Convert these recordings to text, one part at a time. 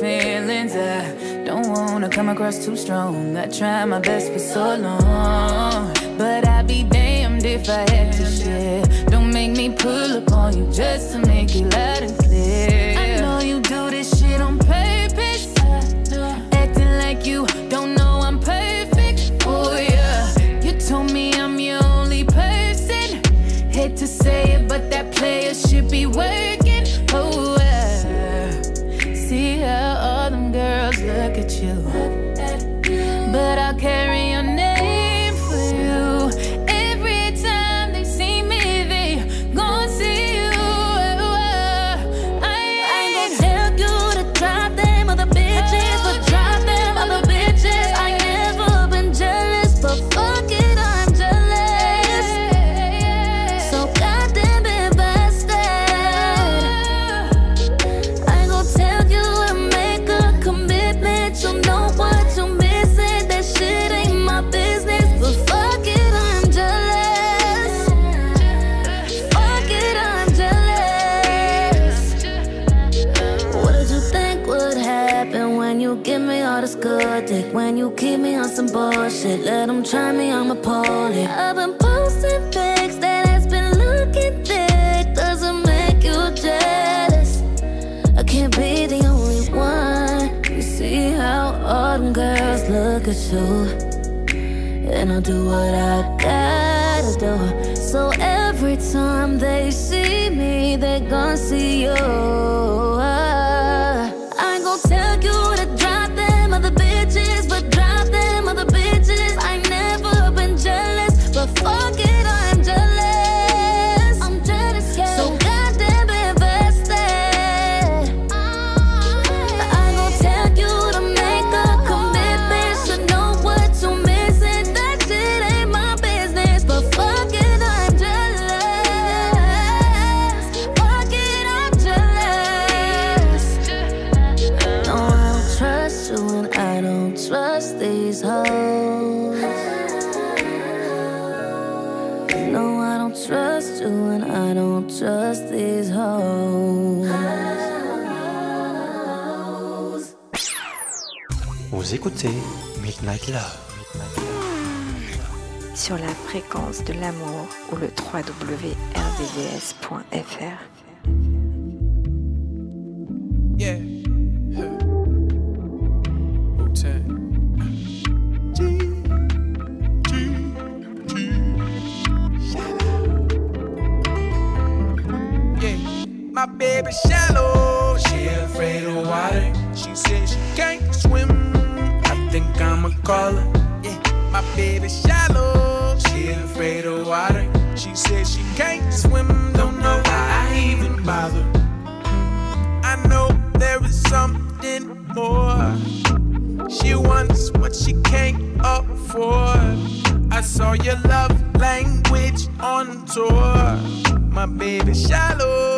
feelings. I don't wanna come across too strong. I try my best for so long. But I'd be damned if I had to share. Don't make me pull up on you just to make it loud and clear. I know you do this shit on purpose. Acting like you don't know I'm perfect. Oh, yeah. You told me I'm your only person. Hate to say it, but that player should be working. Bullshit, let them try me, I'ma pull it. I've been posting pics that has been looking thick. Doesn't make you jealous. I can't be the only one. You see how all them girls look at you. And I'll do what I gotta do. So every time they see me, they gon' see you. Sur la fréquence de l'amour ou le www.rdvs.fr. baby shallow, she afraid of water. She said she can't swim. Don't know why I even bother. I know there is something more. She wants what she can't afford. I saw your love language on tour. My baby shallow.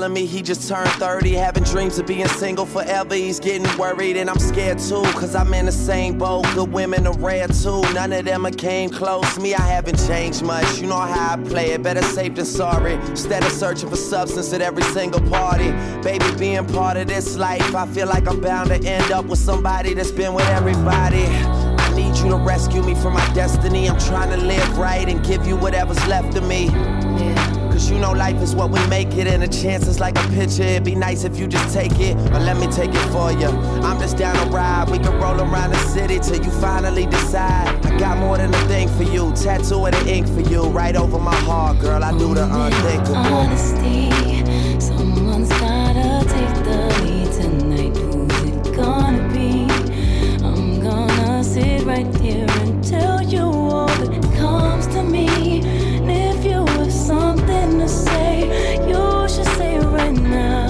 Telling me he just turned 30, having dreams of being single forever. He's getting worried, and I'm scared too, cause I'm in the same boat. Good women are rare too, none of them came close. Me, I haven't changed much. You know how I play it, better safe than sorry. Instead of searching for substance at every single party, baby, being part of this life, I feel like I'm bound to end up with somebody that's been with everybody. I need you to rescue me from my destiny. I'm trying to live right and give you whatever's left of me. You know life is what we make it, and a chance is like a picture. It'd be nice if you just take it, but let me take it for you. I'm just down to ride. We can roll around the city till you finally decide. I got more than a thing for you. Tattoo of the ink for you, right over my heart, girl. I do the unthinkable. Honesty, someone's gotta take the lead tonight. Who's it gonna be? I'm gonna sit right here and tell you all that comes to me. Now.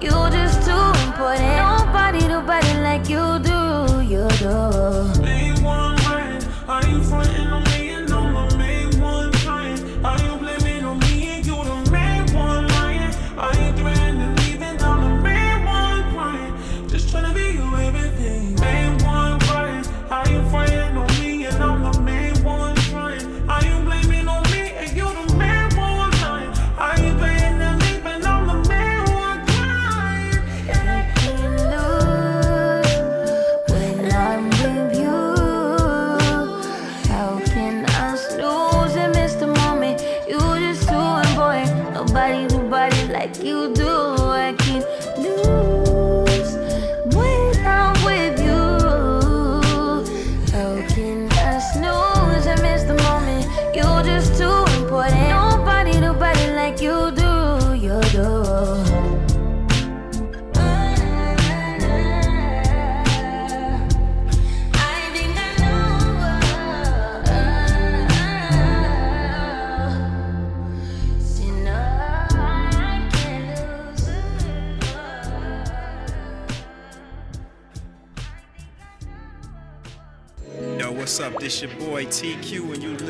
You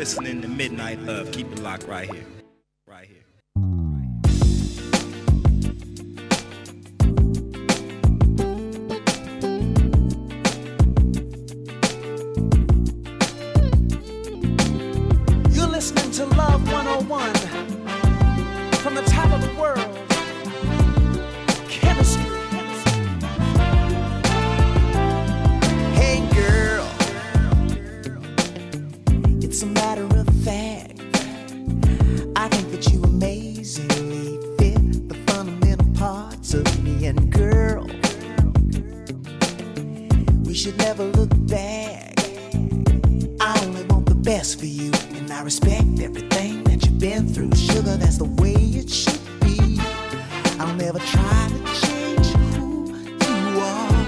listening to Midnight Love. Keep it locked right here. never look back. I only want the best for you, and I respect everything that you've been through. Sugar, that's the way it should be. I'll never try to change who you are.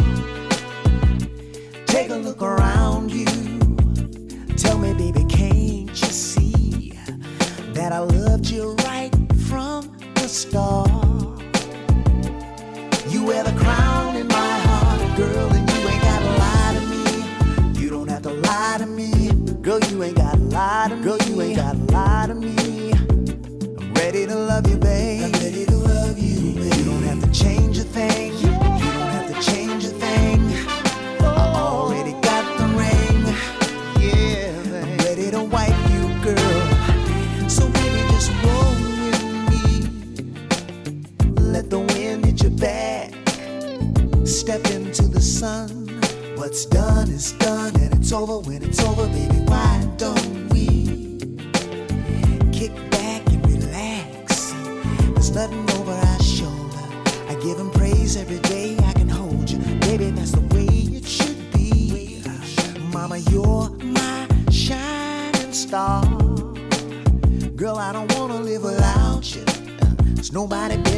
Take a look around you. Tell me, baby, can't you see that I love done is done and it's over when it's over, baby. Why don't we kick back and relax? There's nothing over our shoulder. I give him praise every day. I can hold you, baby. That's the way it should be. Mama, you're my shining star. Girl, I don't wanna live without you. There's nobody.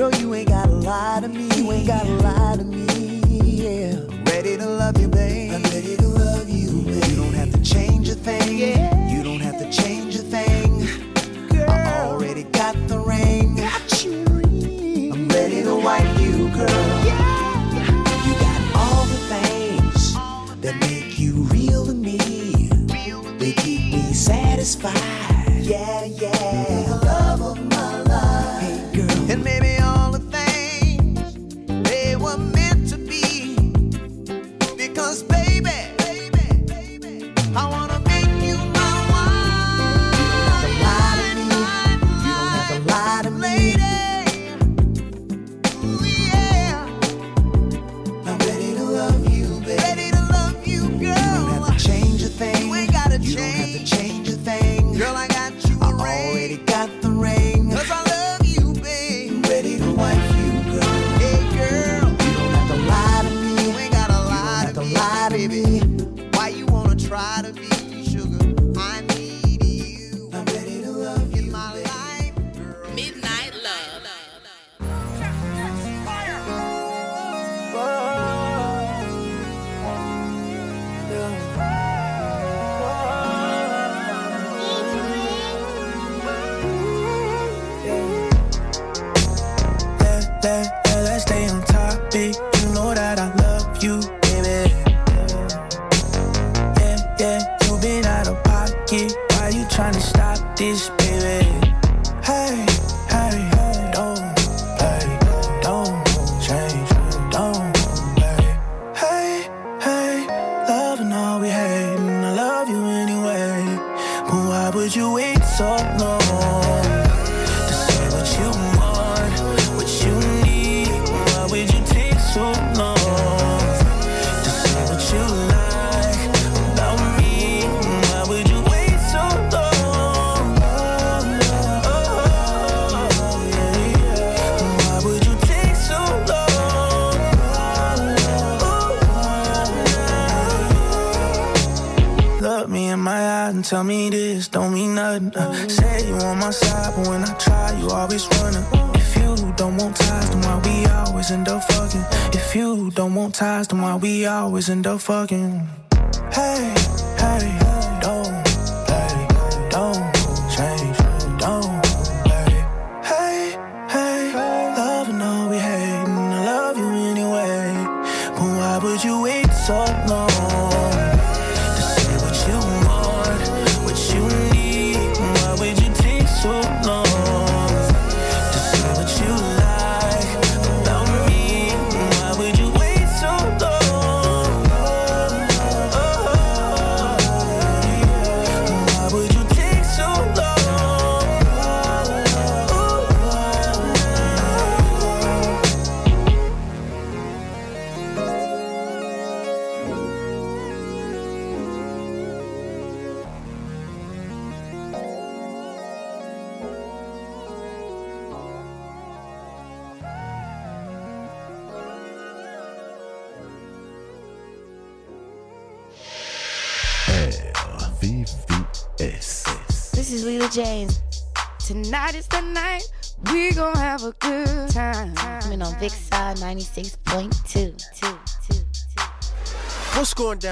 Girl, you ain't got a lie to me. You ain't gotta this tell me this don't mean nothing. Uh, say you on my side, but when I try, you always running. If you don't want ties, then why we always end up fucking? If you don't want ties, then why we always end up fucking?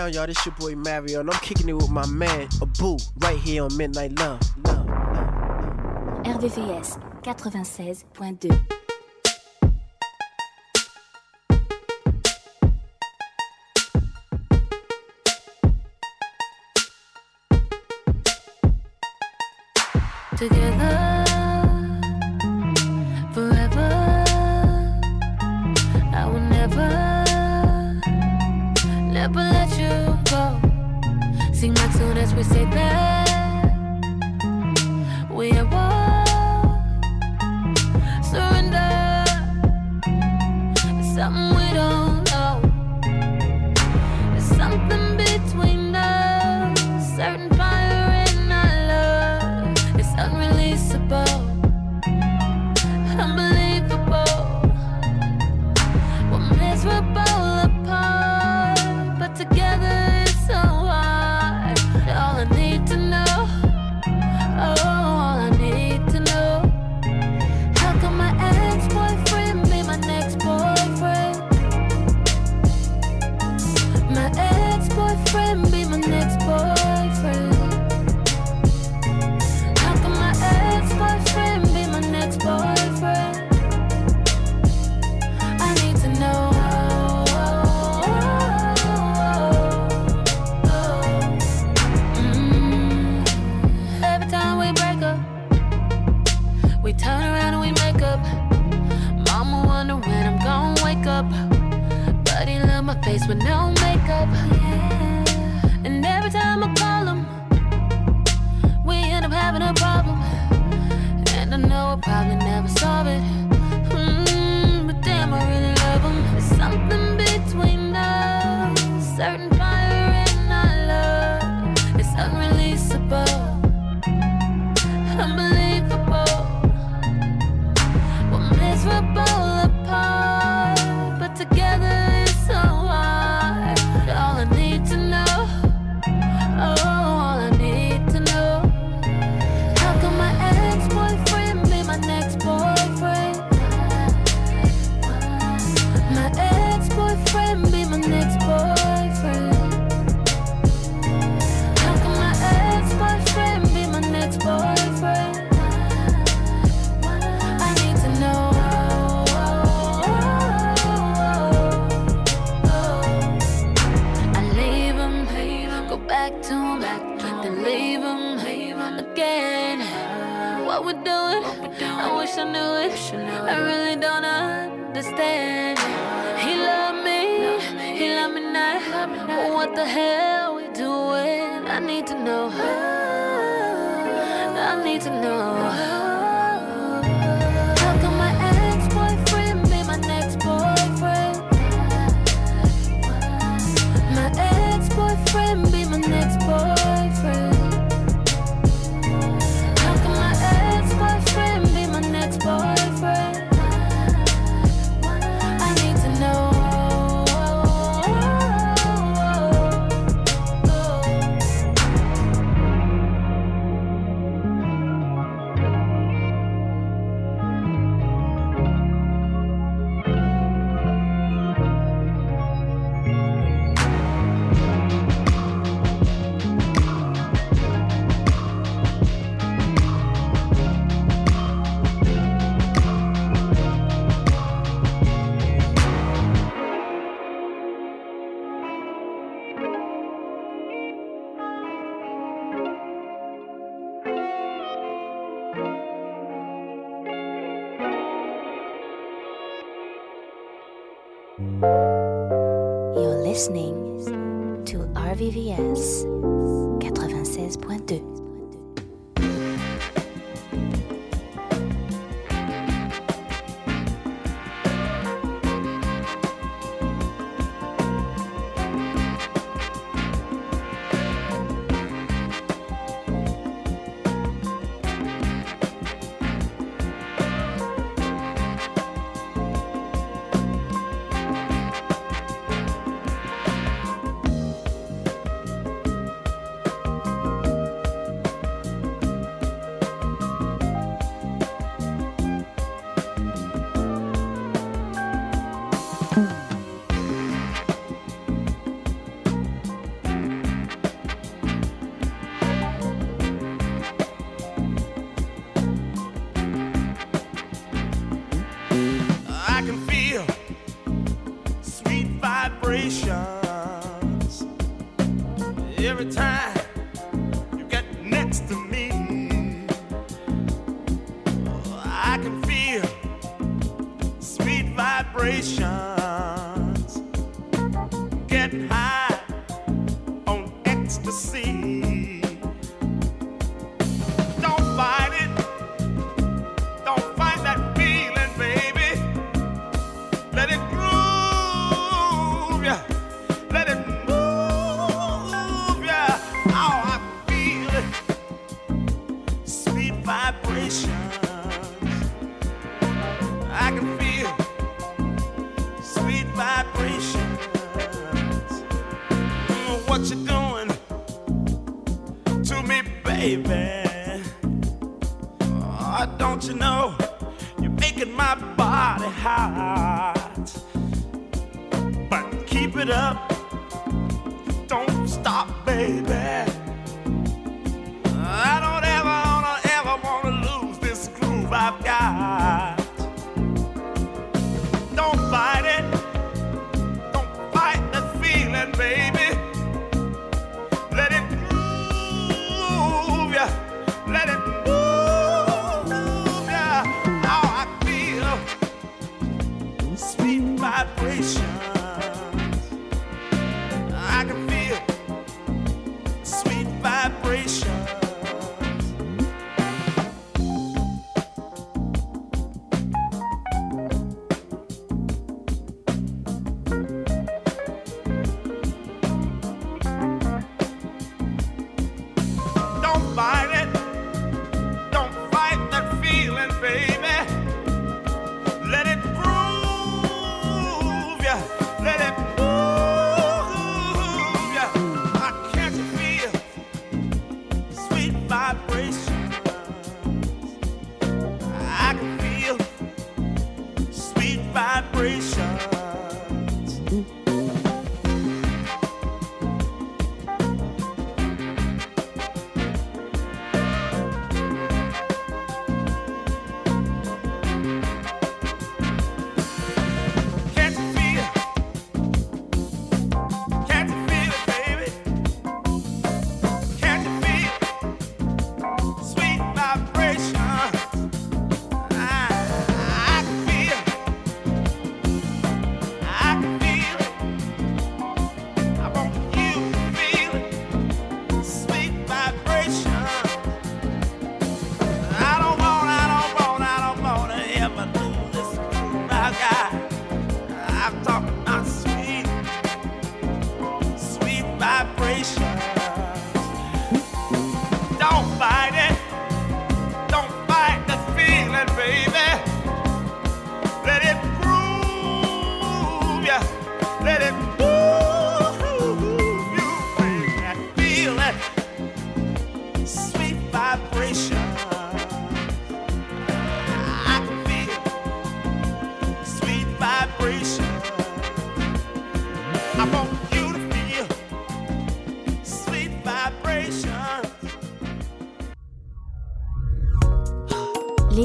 down, y'all. This your boy Mario, and I'm kicking it with my man, Abu, right here on Midnight Love. Love, love, love. RVVS 96.2. Together hell we do it? I need to know. I need to know.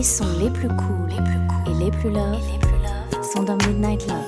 les sons les plus cool, les plus cool et les plus love, les plus love sont dans Midnight Love.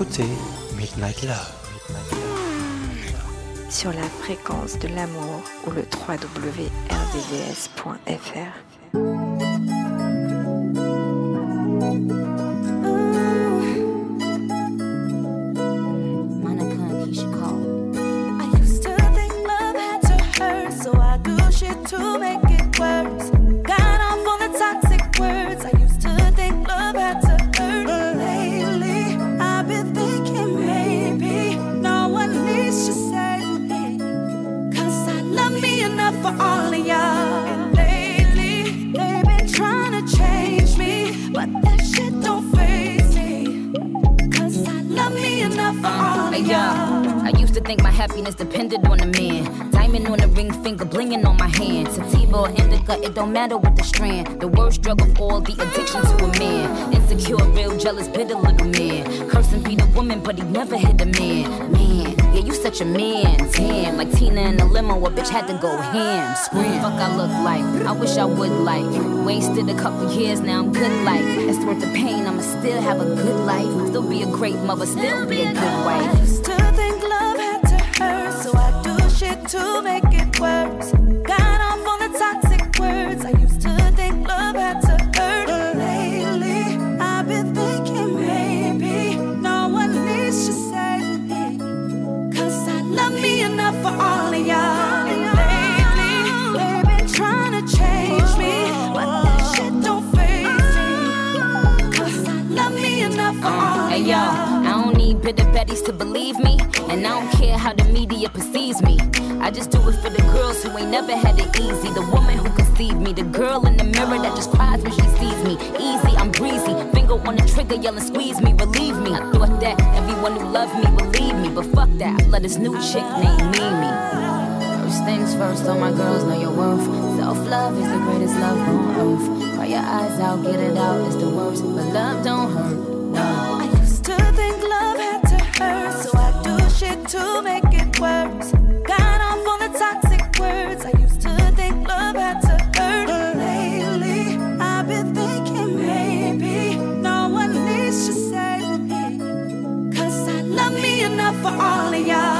écoutez Midnight Love sur la fréquence de l'amour ou le www.rdvs.fr. had to go ham. Scream, fuck I look like. I wish I would like. Wasted a couple years, now I'm good like. It's worth the pain, I'ma still have a good life. Still be a great mother, still be a good wife. I used to think love had to hurt, so I do shit to make Need bitter betties to believe me, and I don't care how the media perceives me. I just do it for the girls who ain't never had it easy. The woman who conceived me, the girl in the mirror that just cries when she sees me. Easy, I'm breezy. Finger on the trigger, yelling, squeeze me, relieve me. I thought that everyone who loved me would me, but fuck that. I let this new chick named Mimi. First things first, all my girls know your worth. Self love is the greatest love on earth. Cry your eyes out, get it out, it's the worst. But love don't hurt, no. For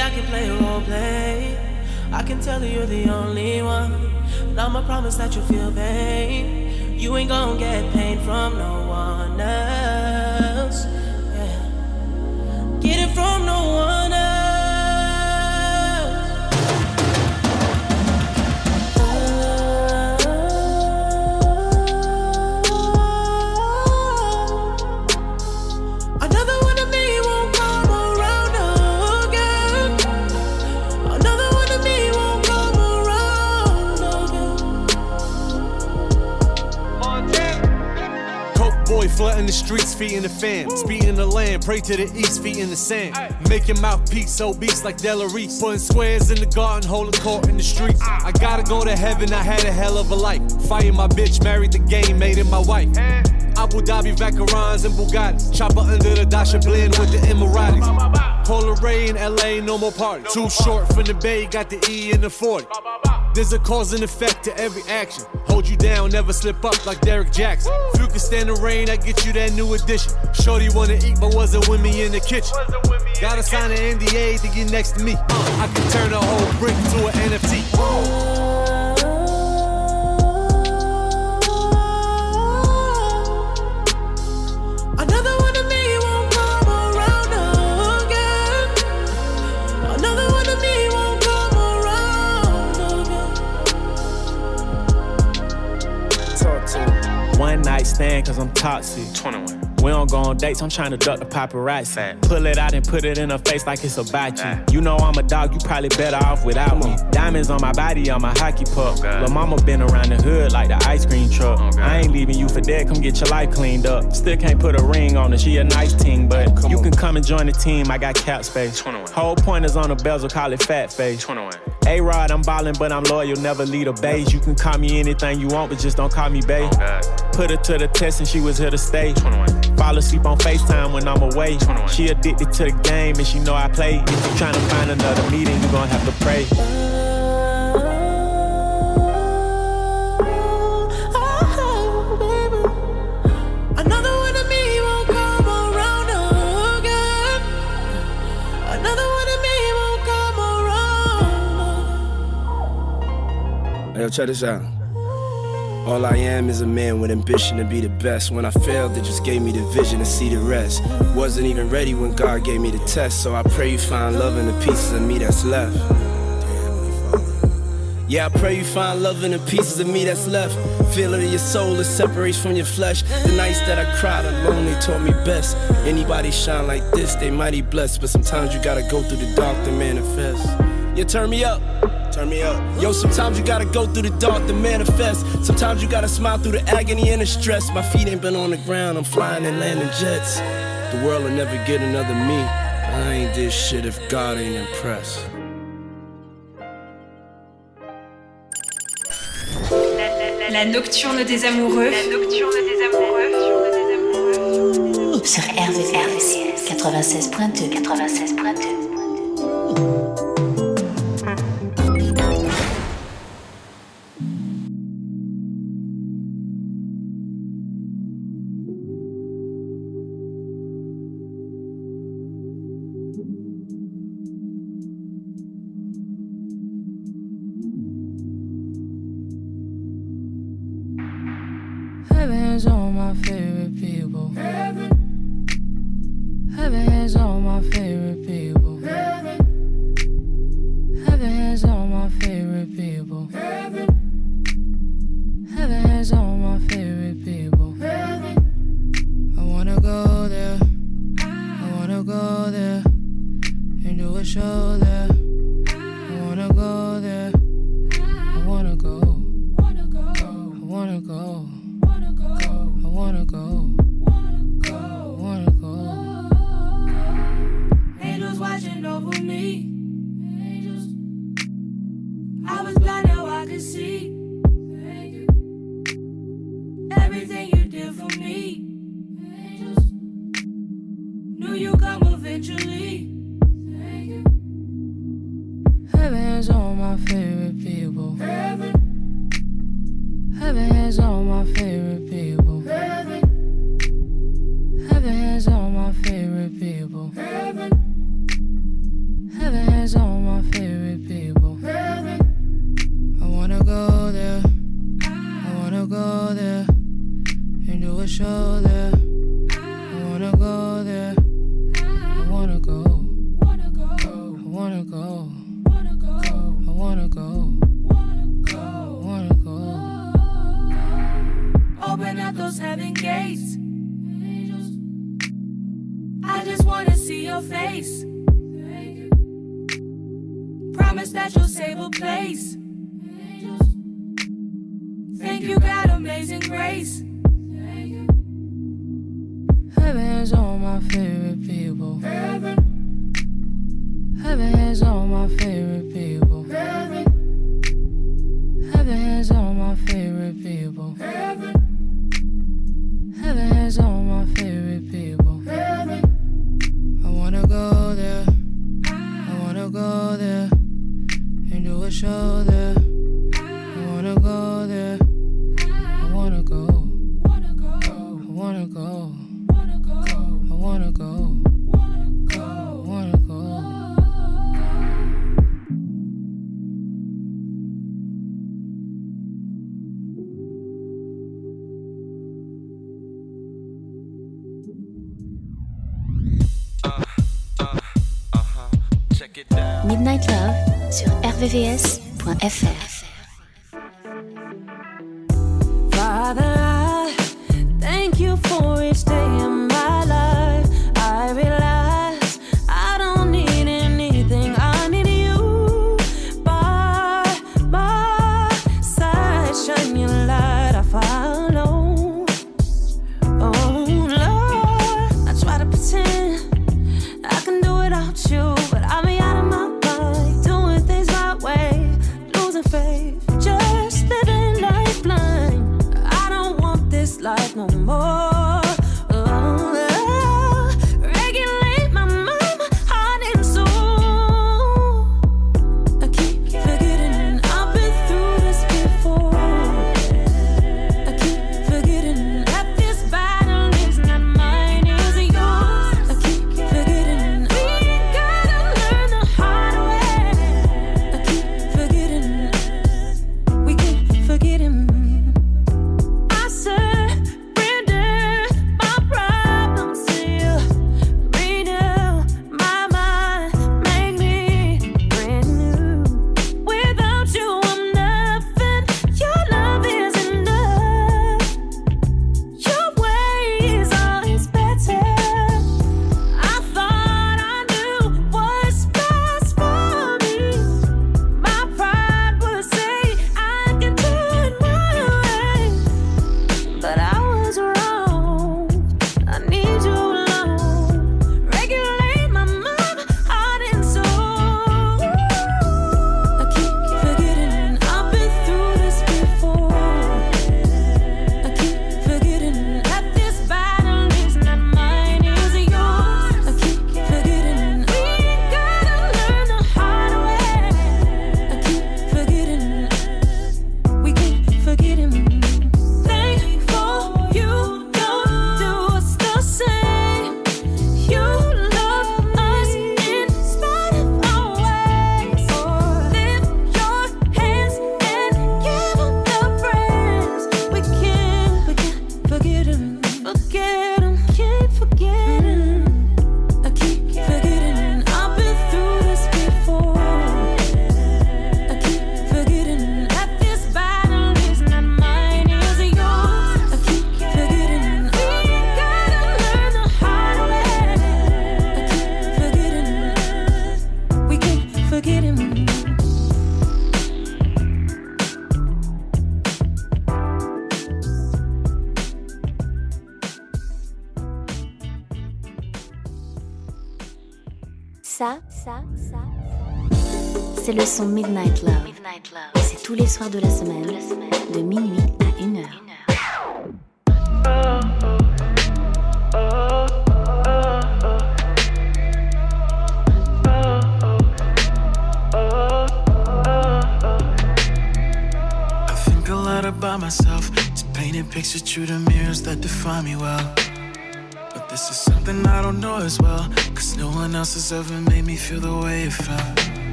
I can play role play. I can tell you you're the only one. And I'ma promise that you'll feel pain. You ain't gonna get pain from no streets, feet in the fam. Speed in the land, pray to the east, feet in the sand. Make your mouthpiece obese like Della Reese. Putting squares in the garden, holding court in the streets. I gotta go to heaven, I had a hell of a life. Fighting my bitch, married the game, made it my wife. Abu Dhabi, Vacarons, and Bugatti. Chopper under the Dasha blend with the Emiratis. Polar Ray in LA, no more party. Too short from the bay, got the E in the 40. There's a cause and effect to every action. Hold you down, never slip up like Derek Jackson. If you can stand the rain, I get you that new addition. Shorty wanna eat, but wasn't with me in the kitchen. Gotta sign an NDA to get next to me. Uh, I can turn a whole brick to an NFT. Cause I'm toxic. 21. We don't go on dates, I'm trying to duck the paparazzi. Pull it out and put it in her face like it's a bachi. You know I'm a dog, you probably better off without me. Diamonds on my body, on my hockey puck. Lil' mama been around the hood like the ice cream truck. I ain't leaving you for dead, come get your life cleaned up. Still can't put a ring on her, she a nice team, but you can come and join the team, I got cap space. Whole point is on the bezel, call it fat face. A Rod, I'm ballin', but I'm loyal, never lead a base. You can call me anything you want, but just don't call me babe. Put her to the test and she was here to stay. I fall asleep on FaceTime when I'm away. She addicted to the game and she know I play. If you trying to find another meeting, you gon' have to pray. Oh, oh, oh, another one of me won't come around again. Another one of me won't come around. Hey, yo, check this out. All I am is a man with ambition to be the best. When I failed, they just gave me the vision to see the rest. Wasn't even ready when God gave me the test, so I pray you find love in the pieces of me that's left. Yeah, I pray you find love in the pieces of me that's left. Feeling in your soul that separates from your flesh. The nights that I cried alone, they taught me best. Anybody shine like this, they mighty blessed. But sometimes you gotta go through the dark to manifest. You turn me up. Turn me up. Yo, sometimes you gotta go through the dark to manifest. Sometimes you gotta smile through the agony and the stress. My feet ain't been on the ground, I'm flying and landing jets. The world will never get another me. I ain't this shit if God ain't impressed. La nocturne des amoureux. La nocturne des amoureux. Sur RVVS 96.2 96.2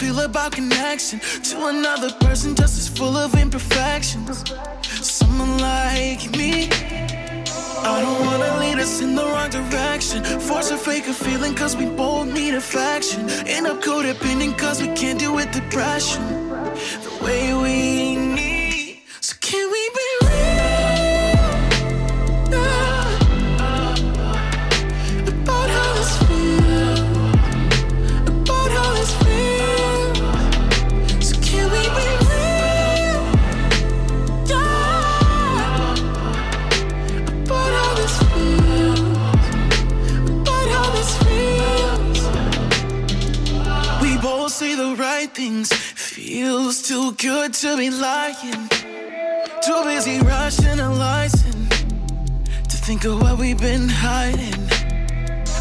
feel about connection to another person just as full of imperfections. Someone like me. I don't wanna lead us in the wrong direction. Force a fake a feeling cause we both need affection. End up codependent cause we can't deal with depression. The way we to be lying. Too busy rationalizing to think of what we've been hiding.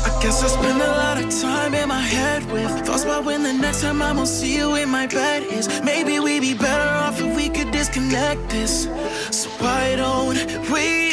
I guess I spend a lot of time in my head with thoughts about when the next time I'm gonna see you in my bed is. Maybe we'd be better off if we could disconnect this. So why don't we?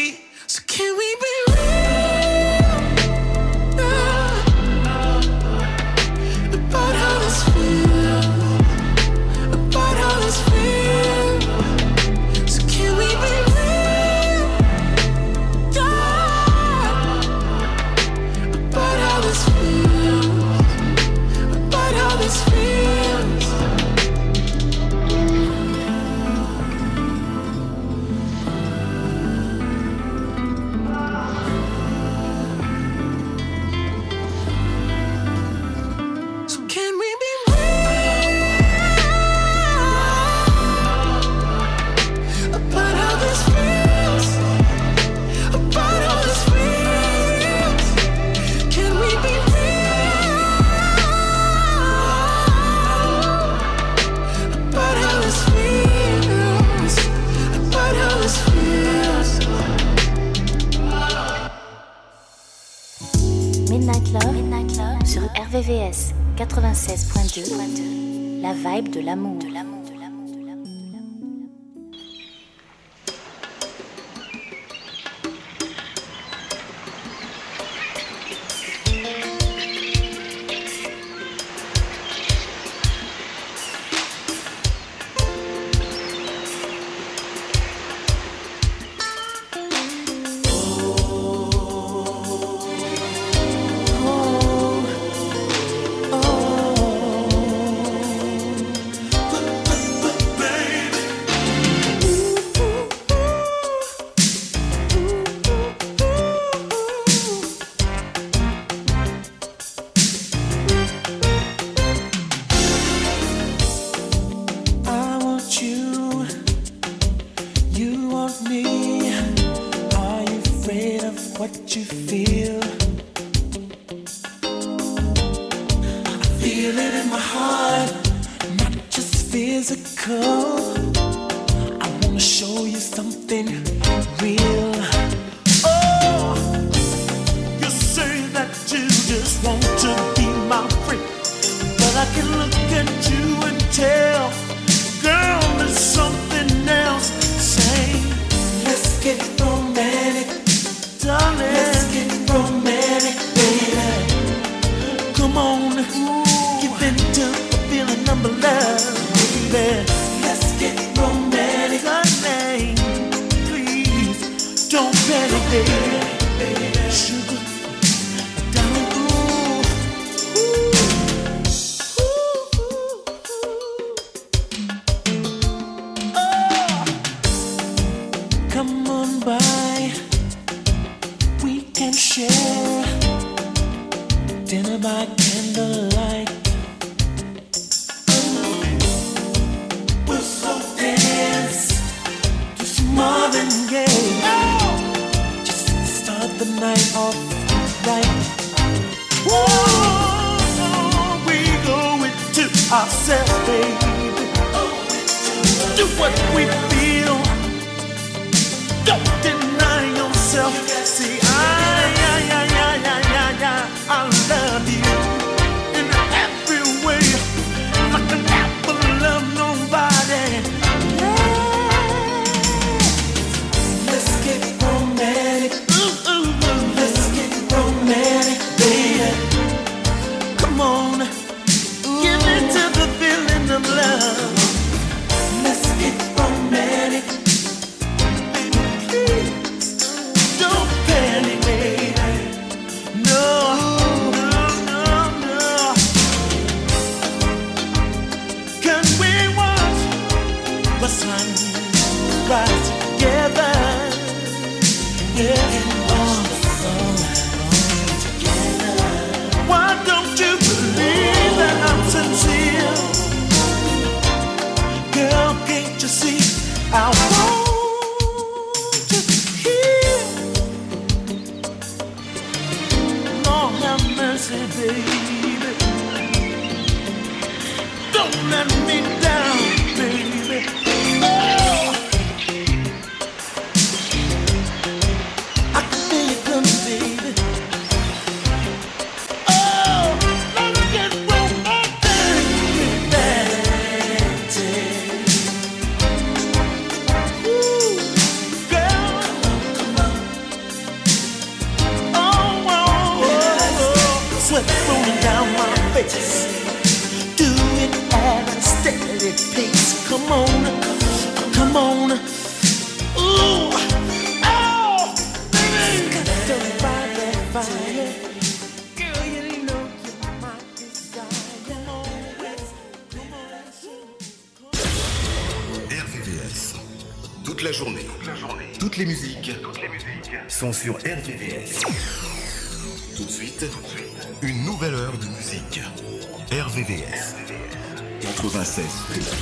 vocês.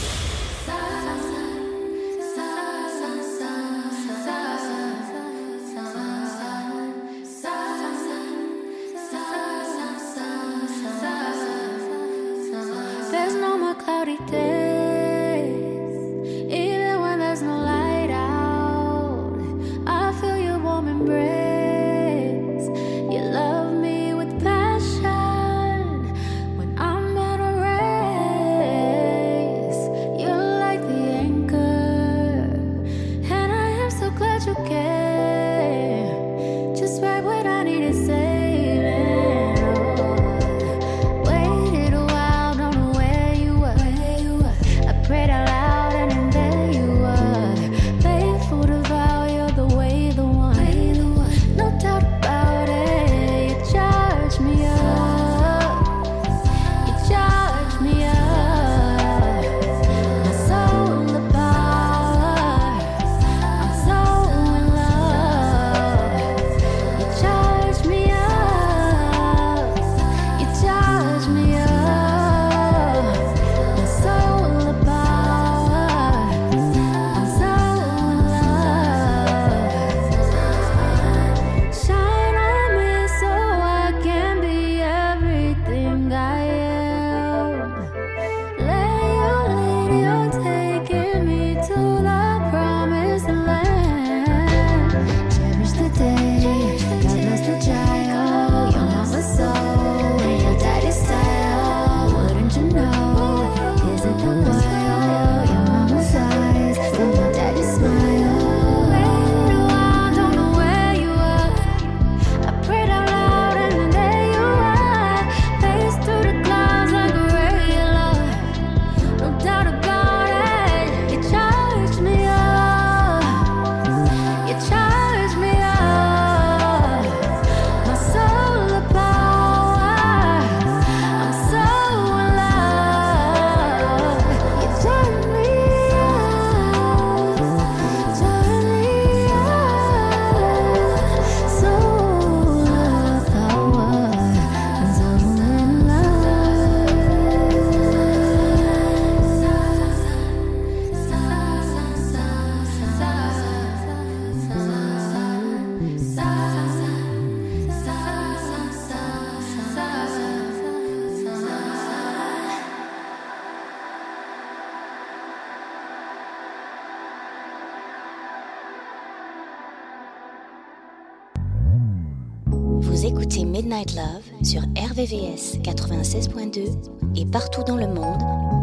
RVVS 96.2 et partout dans le monde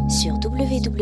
sur www.rvvs.fr.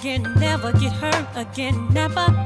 again, never get hurt again, never.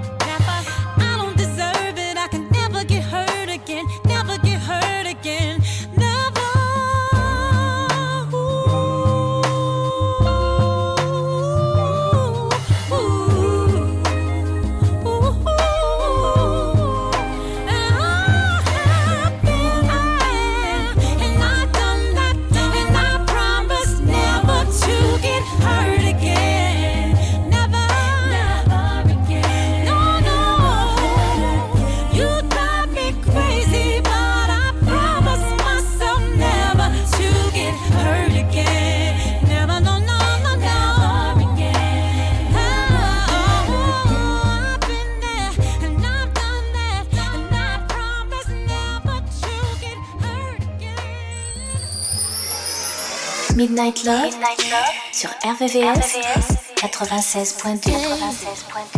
Night Love, sur RVVS 96.2. 96.2.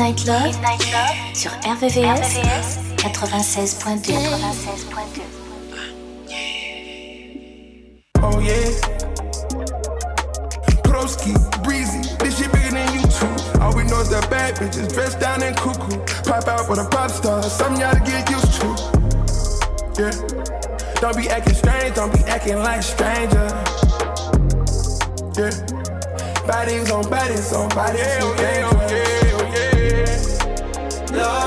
Midnight Love, sur RVVS, 96.2. Oh yeah. Broski, breezy, this shit bigger than you two. All we know is that bad bitches dressed down in cuckoo. Pop out with a pop star, something y'all to get used to. Yeah. Don't be acting strange, don't be acting like stranger. Yeah. Bodies on bodies on bodies. Yeah, yeah, yeah,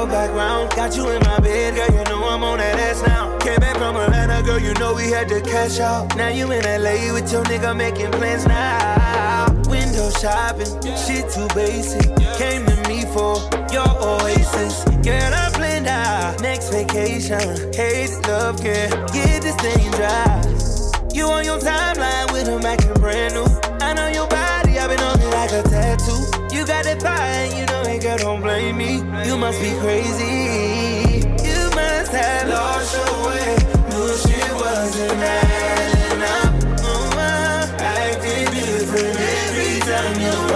circle back round. Got you in my bed, girl, you know I'm on that ass now. Came back from Atlanta, girl, you know we had to cash out. Now you in LA with your nigga making plans now. Window shopping, shit too basic. Came to me for your oasis. Girl, I planned out next vacation. Hate love, girl, get this thing dry. You on your timeline with him acting brand new. I know your body, I've been on it like a tattoo. You got that fire, you know it, girl, don't blame me. You must be crazy. You must have Lost your way, knew she wasn't adding up. Uh, acting different every time you're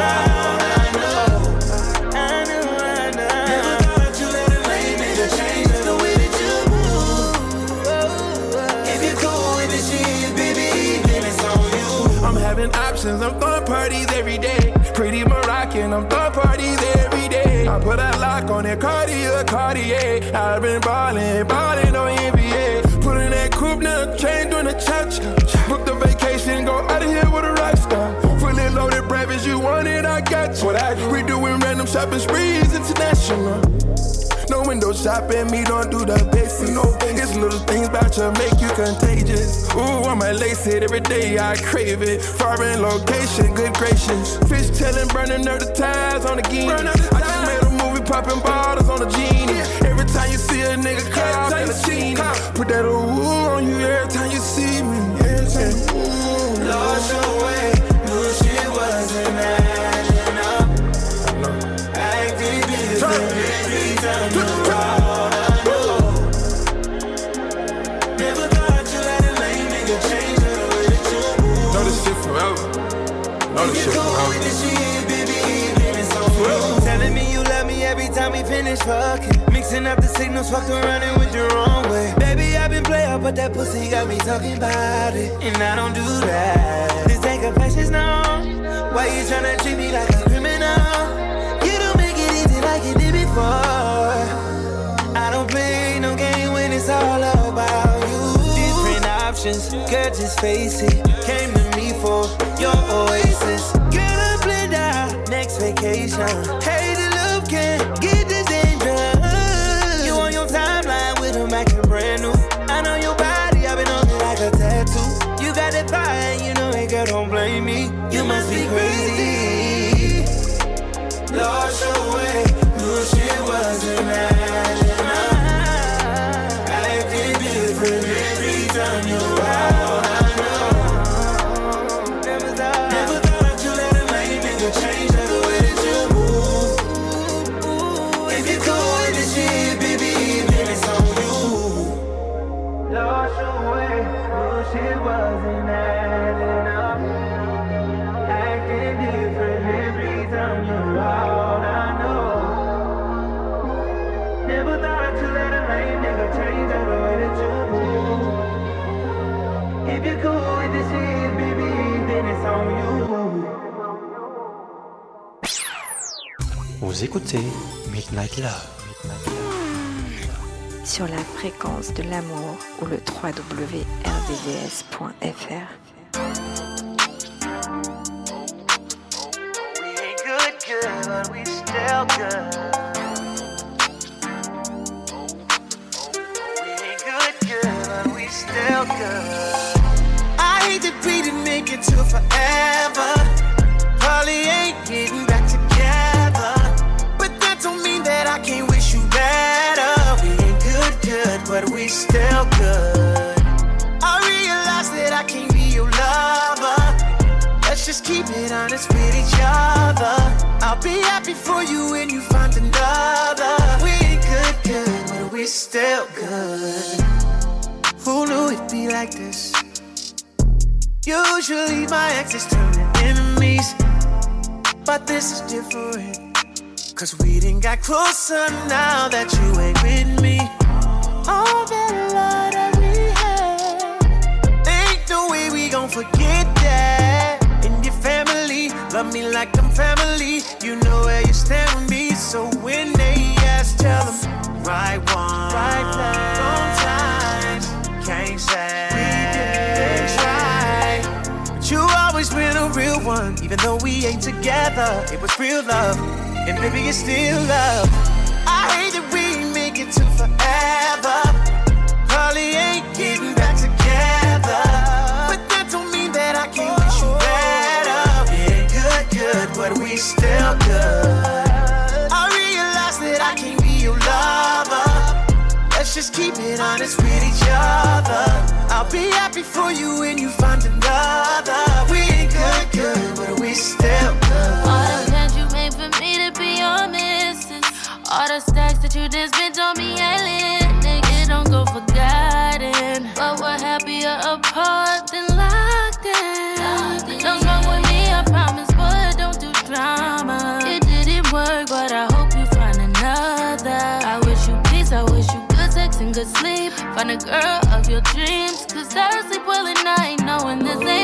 options, I'm throwing parties every day. Pretty Moroccan, I'm throwing parties every day. I put a lock on it, Cartier, Cartier. I've been ballin', ballin' on NBA. Put in that coupe, now chain doing a cha-cha. Book the vacation, go out of here with a rock star. Fully loaded breakfast, you want it, I got you. What I? We doing random shopping sprees, international. No window shopping, me don't do the basics. No, it's little things about you make you contagious. Ooh, I'm a lace it every day, I crave it. Foreign location, good gracious. Fish telling, burning up the ties on the game. I just made a movie, popping bottles on the genie. Every time you see a nigga cry, in the scene. Put that ooh on you every time finish fucking. Mixing up the signals, fucked around and went the wrong way. Baby, I've been player, but that pussy got me talking about it. And I don't do that. This ain't confessions, no. Why you tryna treat me like a criminal? You don't make it easy like you did before. I don't play no game when it's all about you. Different options, girl, just face it. Came to me for your oasis. Girl, I planned out next vacation. Hey, écoutez Midnight Love. Sur la fréquence de l'amour ou le www.rdvs.fr. good, good, but we still good. It honest with each other. I'll be happy for you when you find another. We ain't good, good, but we still good. Who knew it'd be like this? Usually my exes turn to enemies, but this is different. Cause we didn't got closer now that you ain't with me. All that love that we had, ain't no way we gon' forget love me like I'm family. You know where you stand with me, so when they ask, tell them right one, right place, wrong times. Can't say we didn't try, but you always been a real one. Even though we ain't together, it was real love, and baby it's still love. I hate that we make it to forever. Probably ain't getting back together, I'll be happy for you when you find another. We ain't good, good, but we still good. All the plans you made for me to be your missus. All the stacks that you just spent on me, ain't girl of your dreams. Cause I sleep well at night, knowing this ain't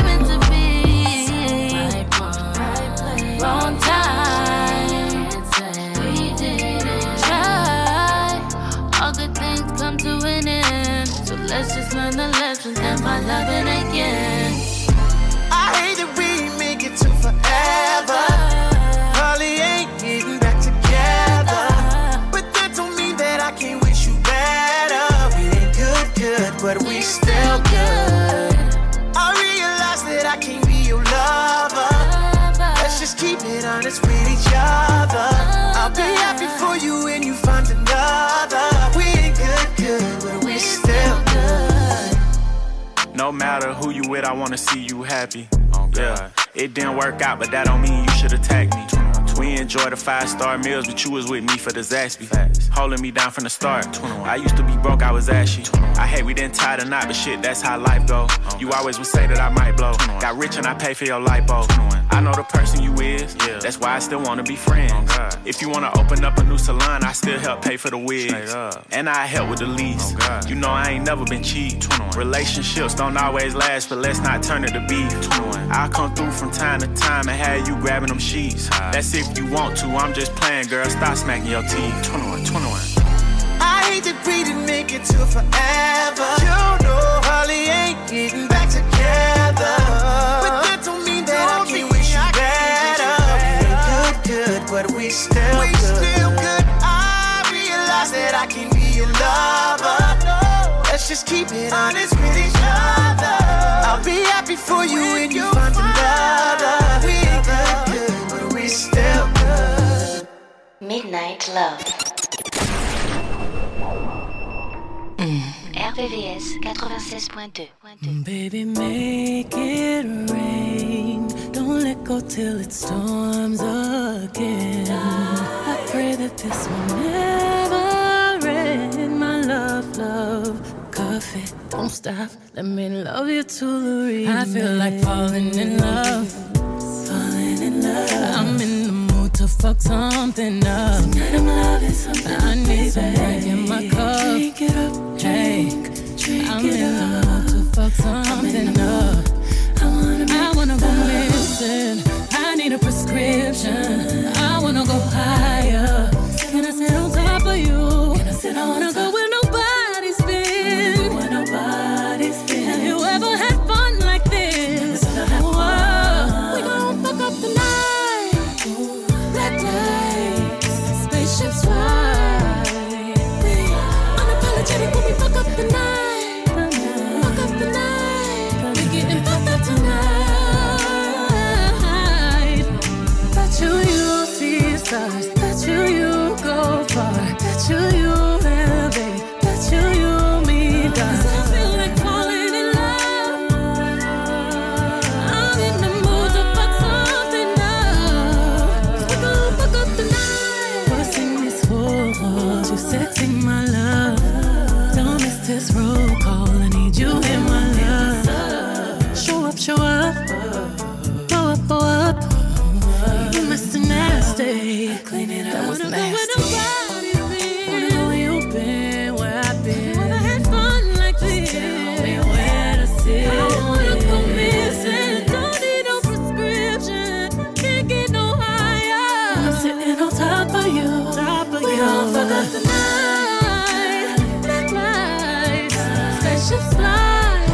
matter who you with, I wanna see you happy. Oh, yeah, it didn't work out, but that don't mean you should attack me. We enjoy the five star meals, but you was with me for the Zaxby. Holding me down from the start. I used to be broke, I was ashy. I hate we didn't tie the knot, but shit, that's how life go. You always would say that I might blow. Got rich and I pay for your light bulb. I know the person you is, yeah. that's why I still wanna be friends. If you wanna open up a new salon, I still help pay for the wigs. And I help with the lease. You know I ain't never been cheap. Relationships don't always last, but let's not turn it to beef. I'll come through from time to time and have you grabbing them sheets. That's if you want to, I'm just playing, girl. Stop smacking your teeth. 21, 21. I hate that we didn't make it to forever. You know, Holly ain't getting back together. But that don't mean that I can't wish you better. We ain't good, good, but we still we good. still good. I realize that I can be your lover. Let's just keep it honest with each other. I'll be happy for you when you Midnight Love. RVVS 96.2. Baby, make it rain. Don't let go till it storms again. I pray that this will never end. My love, love, coffee. Don't stop. Let me love you to the end. I feel like falling in love. Falling in love. I'm in the mood to fuck something up. Tonight I'm loving something. I need some drink in my cup. Drink it up, drink. I'm in the mood to fuck something up. I wanna, I wanna go missing. I need a prescription. I wanna go higher. Can I sit on top of you? Can I sit I wanna go where Nasty. Clean it up. That was nasty. Wanna where been, where been. Never had fun like this. Tell me where to sit. I don't wanna go missing. Don't need no prescription. Can't get no higher. I'm sitting on top of you. Top of we you. fuck up the night. Black lights. Fly.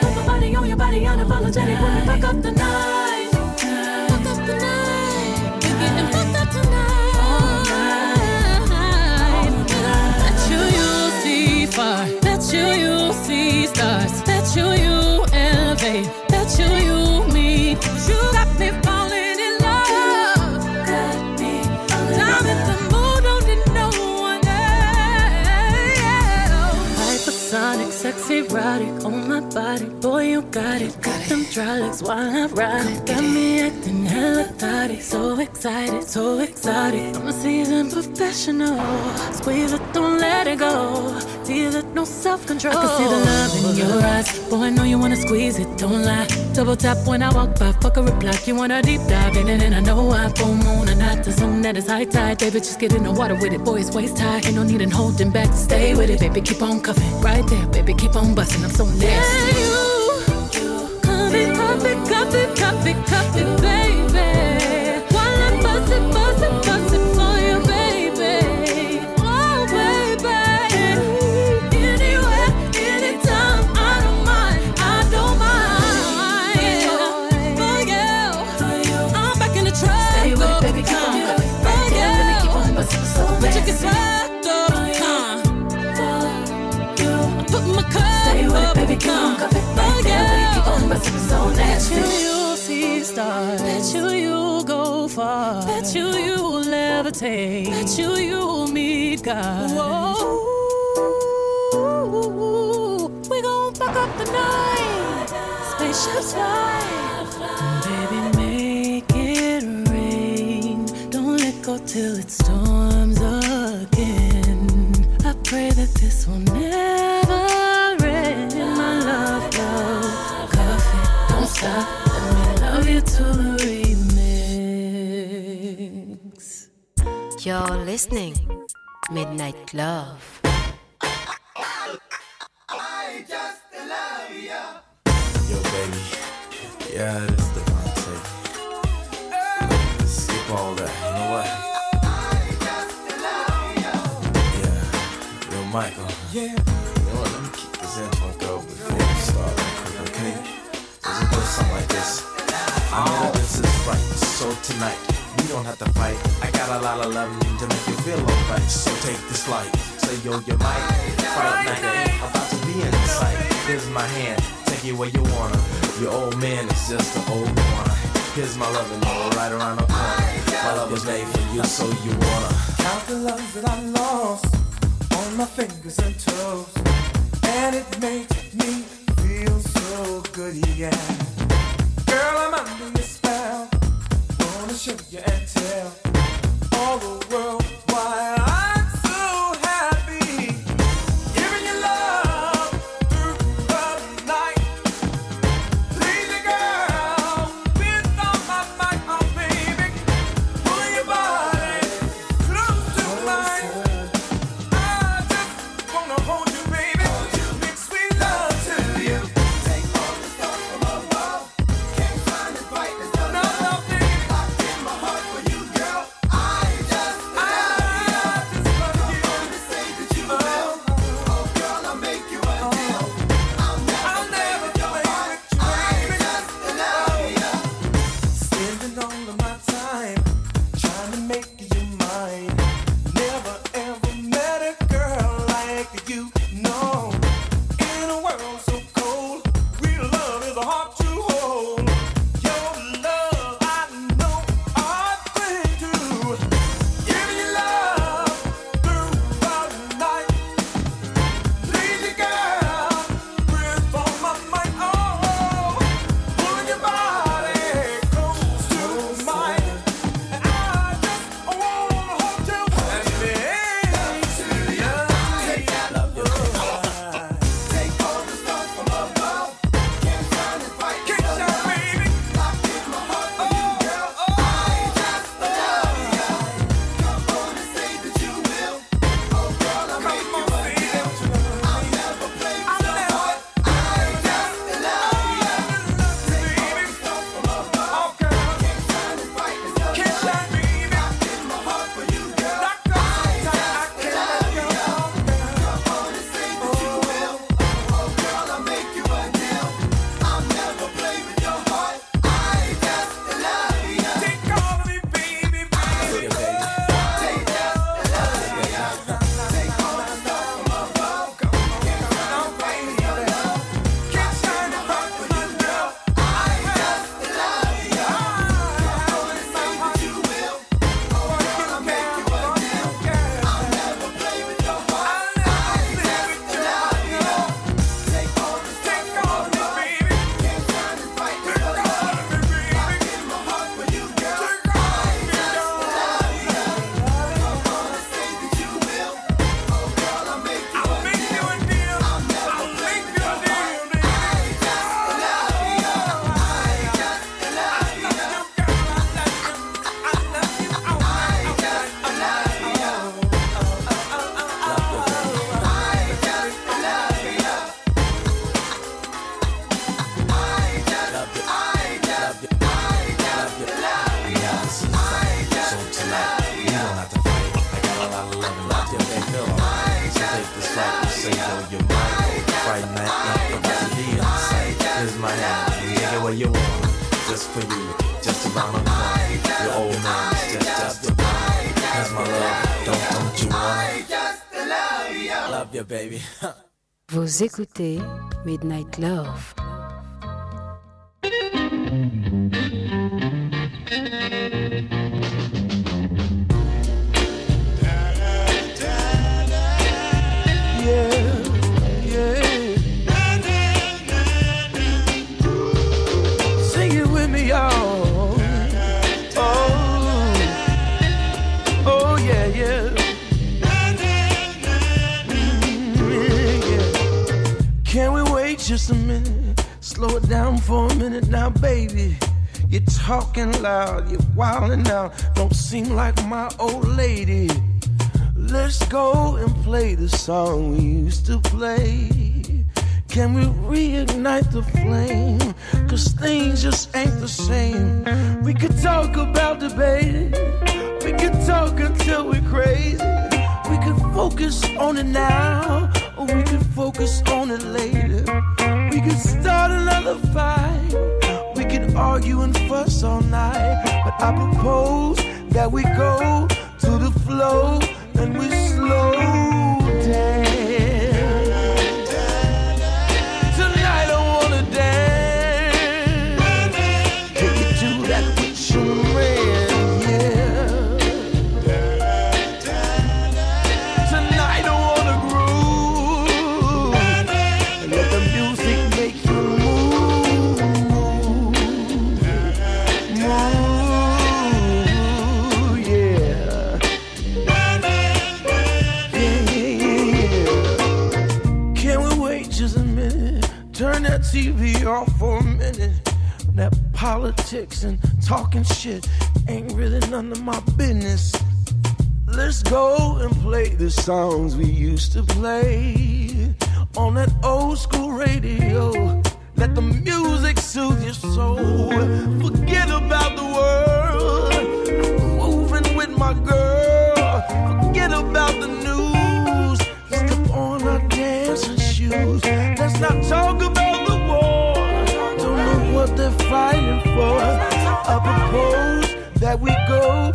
Put my body on your body, unapologetic. When we fuck up the night. Stars. Bet you you elevate. Bet you you meet. You got me falling in love. Got me falling I'm in the mood, don't need no one else. Hypersonic, sexy, erotic on my body. Boy, you got it. Got them dry while I ride it. Got me acting hella thotty. So excited, so exotic. I'm a seasoned professional. Squeeze let it go. It, no self control. I can see the love in your eyes. Boy, I know you wanna squeeze it, don't lie. Double tap when I walk by, fuck a reply. You wanna deep dive in it, and I know I full moon and not the zone that is high tide. Baby, just get in the water with it, boy, it's waist high. Ain't no need in holding back, stay with it, baby, keep on cuffing. Right there, baby, keep on busting, I'm so nasty. Yeah, you, it, cup it, cup it, it, cup it, baby. So But you get swept? Put my cup Stay with it, oh, baby, keep on right there, baby, keep on busting so nasty. Bet you you'll see stars. Bet you you'll go far. Bet you you'll levitate. Bet you you'll meet God. Whoa. We gon' fuck up the night. Spaceships fly. Baby, make it rain. Don't let go till it this will never end. My love, love, coffee, don't stop. Let me love you to the remix. You're listening. Midnight Love. I just love you. Yo, baby. Yeah, right. So tonight, we don't have to fight. I got a lot of love to make you feel alright. So take this light, Say yo, you might fight like I ain't about to be in sight. Here's my hand, take it where you wanna. Your old man is just an old one. Here's my loving all right around the corner. My love was made for you, so you wanna. Count the love that I lost on my fingers and toes. And it makes me feel so good, yeah. Girl, I'm under your spell. Wanna show you and tell all the world why I'm Vous écoutez Midnight Love. down for a minute now, baby. You're talking loud, you're wilding out. Don't seem like my old lady. Let's go and play the song we used to play. Can we reignite the flame? Cause things just ain't the same. We could talk about the baby. We could talk until we're crazy. We could focus on it now, or we could focus on it later. We could start another fight. We could argue and fuss all night. But I propose that we go to the flow and we slow. politics and talking shit ain't really none of my business. Let's go and play the songs we used to play on that old school radio. Let the music soothe your soul. Forget about the world. fighting for. I propose that we go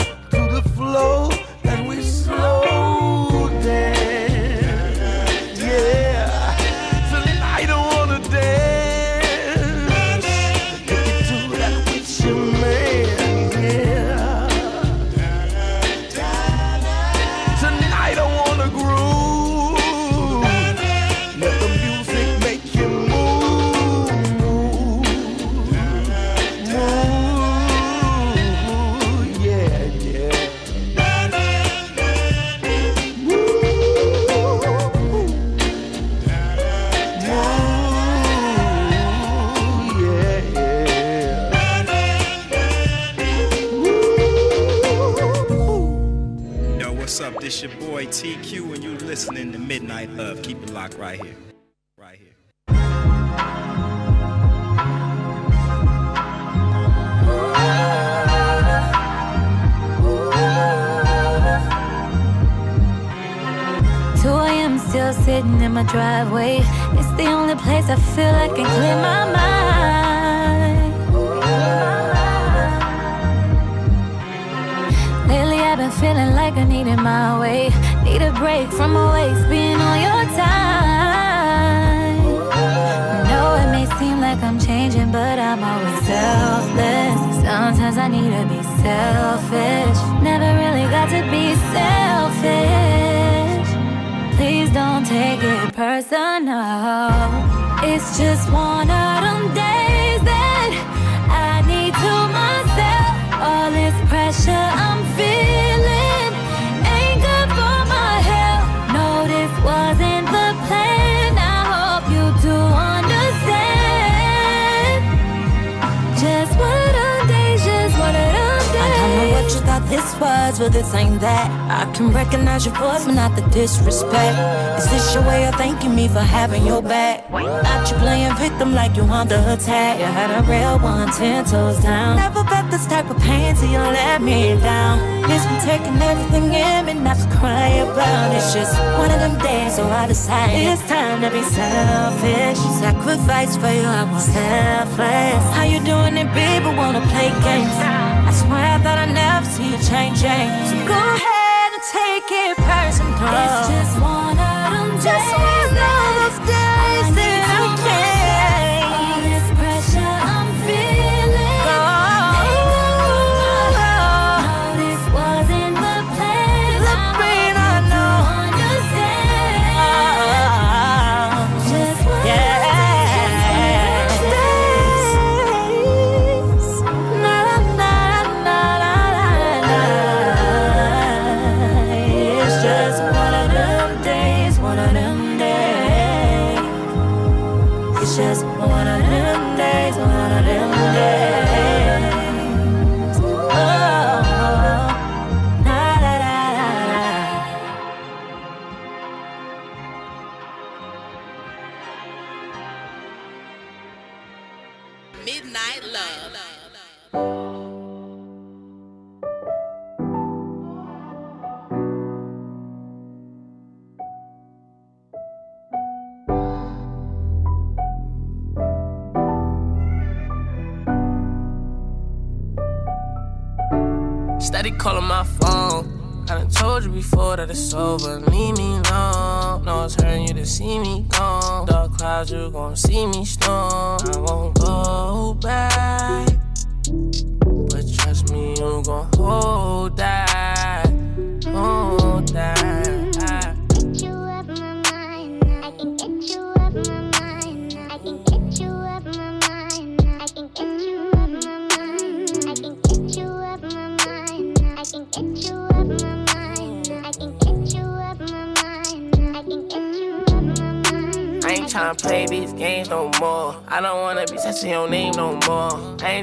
be selfish. Sacrifice for you, I was selfless. How you doing it, baby? Wanna play games? I swear I thought I'd never see you changing. That it's over. Leave me alone. No, it's hurting you to see me gone. Dark clouds, you gon' see me storm.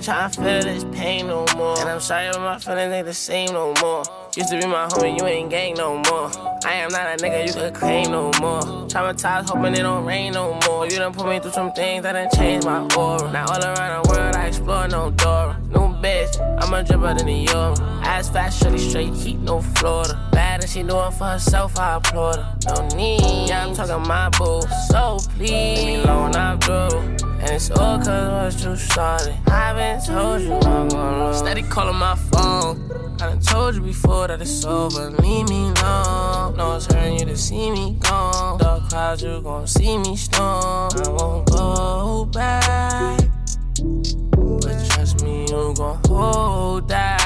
Ain't tryna feel this pain no more. And I'm sorry, but my feelings ain't the same no more. Used to be my homie, you ain't gang no more. I am not a nigga you could claim no more. Traumatized, hoping it don't rain no more. You done put me through some things that done changed my aura. Now all around the world, I explore no door. New bitch, I'm a dripper than the euro. Ass fast, shorty straight, heat, no Florida. Bad and she doing for herself, I applaud her. No need, yeah, I'm talking my boo. So please, leave me alone, I'm through. And it's all cause I was too started. I've been told you I'm gonna. Steady calling my phone. I done told you before that it's over. Leave me alone. No, it's hurting you to see me gone. Dark clouds, you gon' see me storm. I won't go back. But trust me, you gon' hold that.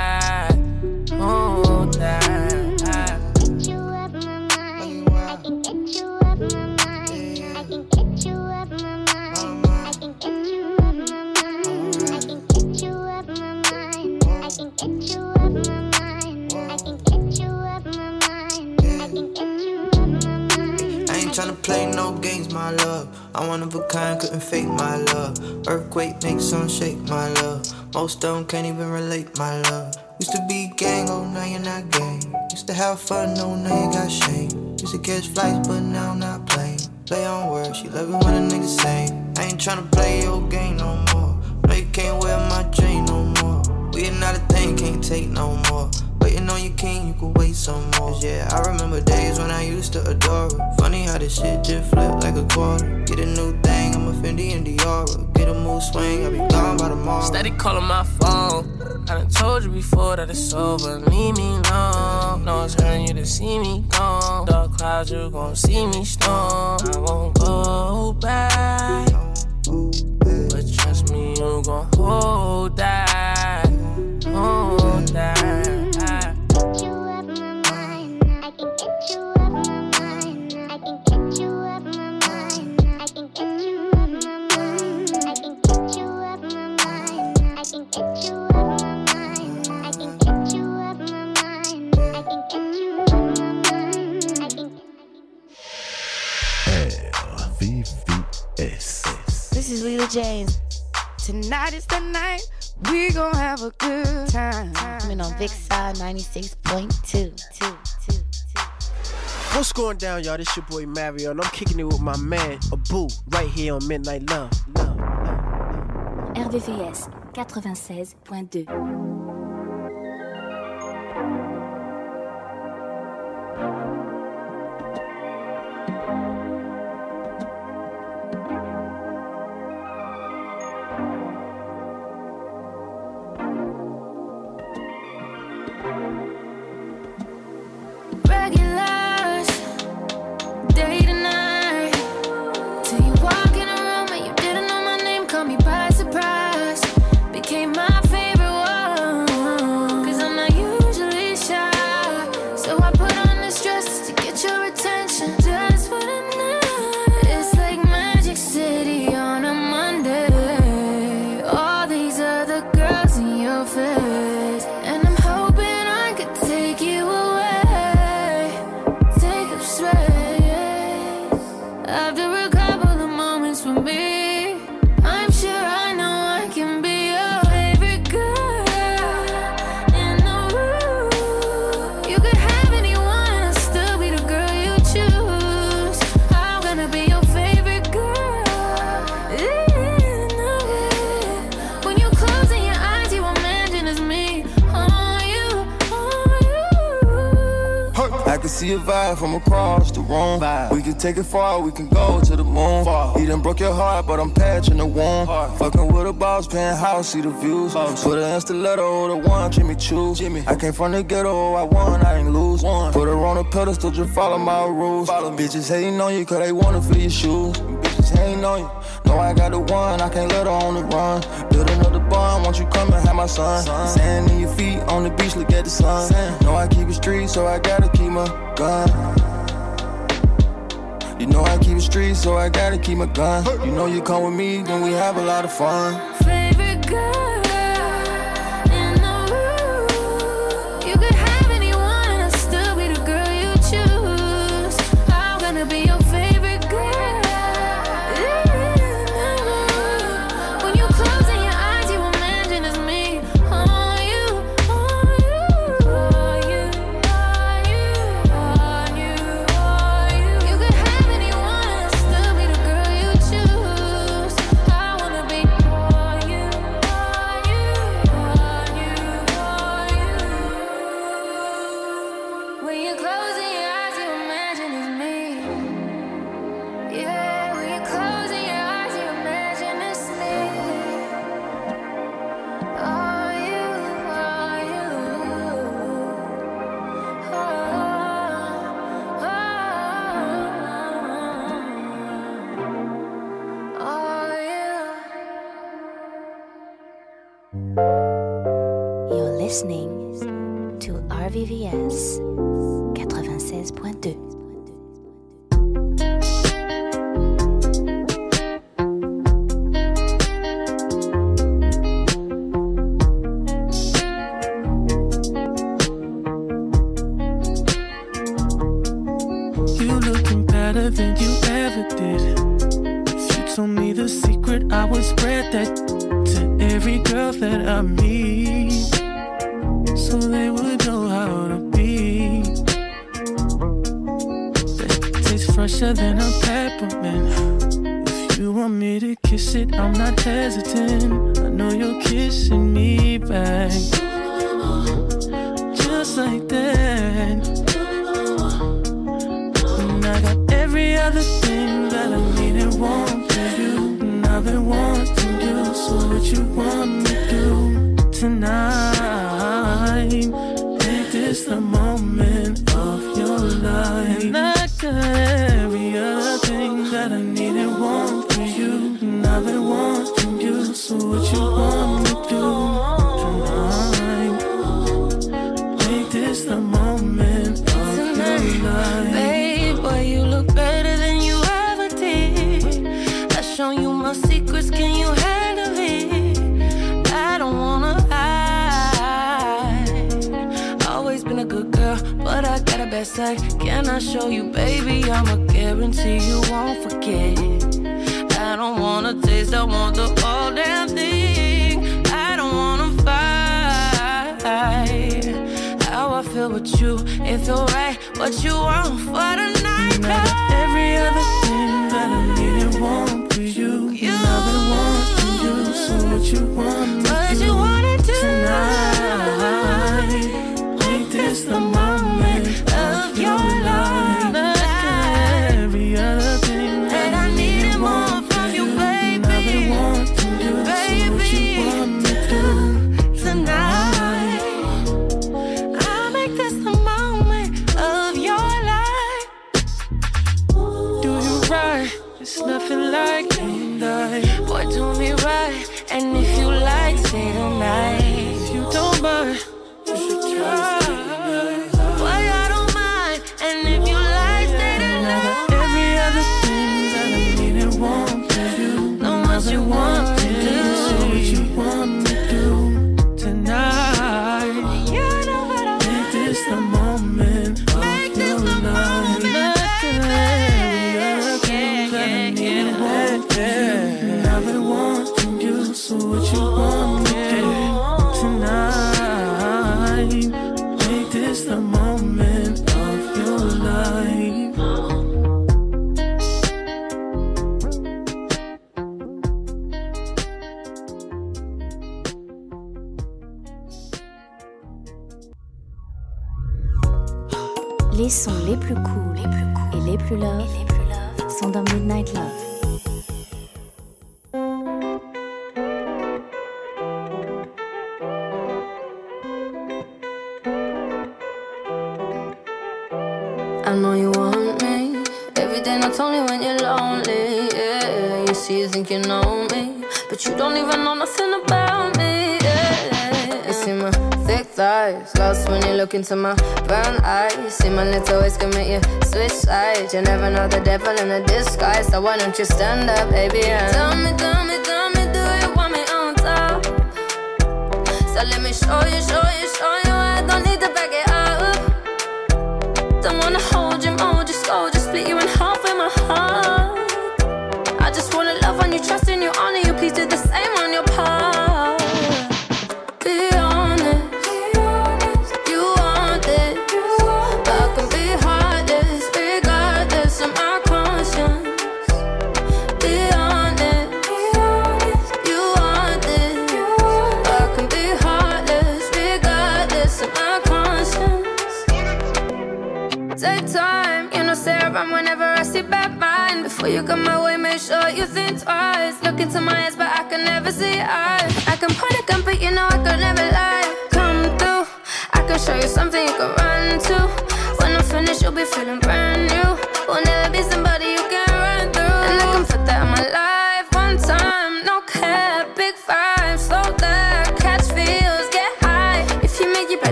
Play no games, my love. I'm one of a kind, couldn't fake my love. Earthquake makes some shake, my love. Most of can't even relate, my love. Used to be gang, oh now you're not gang. Used to have fun, oh now you got shame. Used to catch flights, but now I'm not playing. Play on words, she love it when a nigga sing. I ain't tryna play your game no more. No, you can't wear my chain no more. We ain't not a thing, can't take no more. On king, you could wait some more. Yeah, I remember days when I used to adore her. Funny how this shit just flipped like a quarter. Get a new thing, I'm a Fendi and Diora. Get a mood swing, I'll be gone by tomorrow. Steady calling my phone. I done told you before that it's over. Leave me alone. No, it's hurting you to see me gone. Dark clouds, you gon' see me storm. I won't go back. But trust me, you gon' hold that. Hold This is Lila James. Tonight is the night we gon' have a good time. Coming on Vixar 96.2. What's going down, y'all? This your boy Mario, and I'm kicking it with my man Abu right here on Midnight Love. Love, love, Love. RVVS 96.2. see a vibe from across the room. Vibe. We can take it far, we can go to the moon. Far. He done broke your heart, but I'm patching the wound. Heart. Fucking with a boss, penthouse, see the views. Boss. Put her in stiletto, the one Jimmy Choo. Jimmy. I came from the ghetto, I won, I ain't lose. One. Put her on a pedestal, just follow my rules. Follow. Bitches hating on you, cause they wanna feel your shoes hating on you. Know I got the one, I can't let her on the run. Build another bond, won't you come and have my son? Sand in your feet, on the beach, look at the sun. Know I keep it street, so I gotta keep my gun. You know I keep it street, so I gotta keep my gun. You know you come with me, then we have a lot of fun. Favorite girl.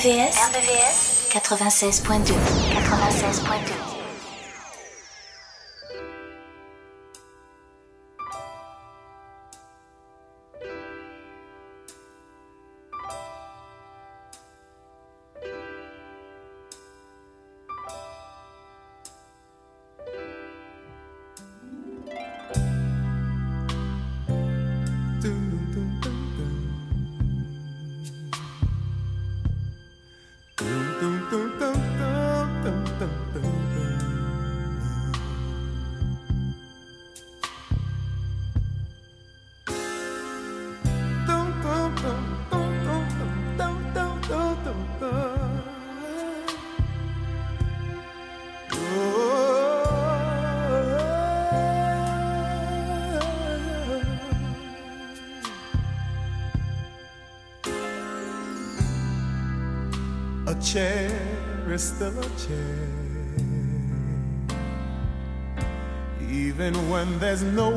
RVVS, RVVS 96.2 96.2 Even when there's no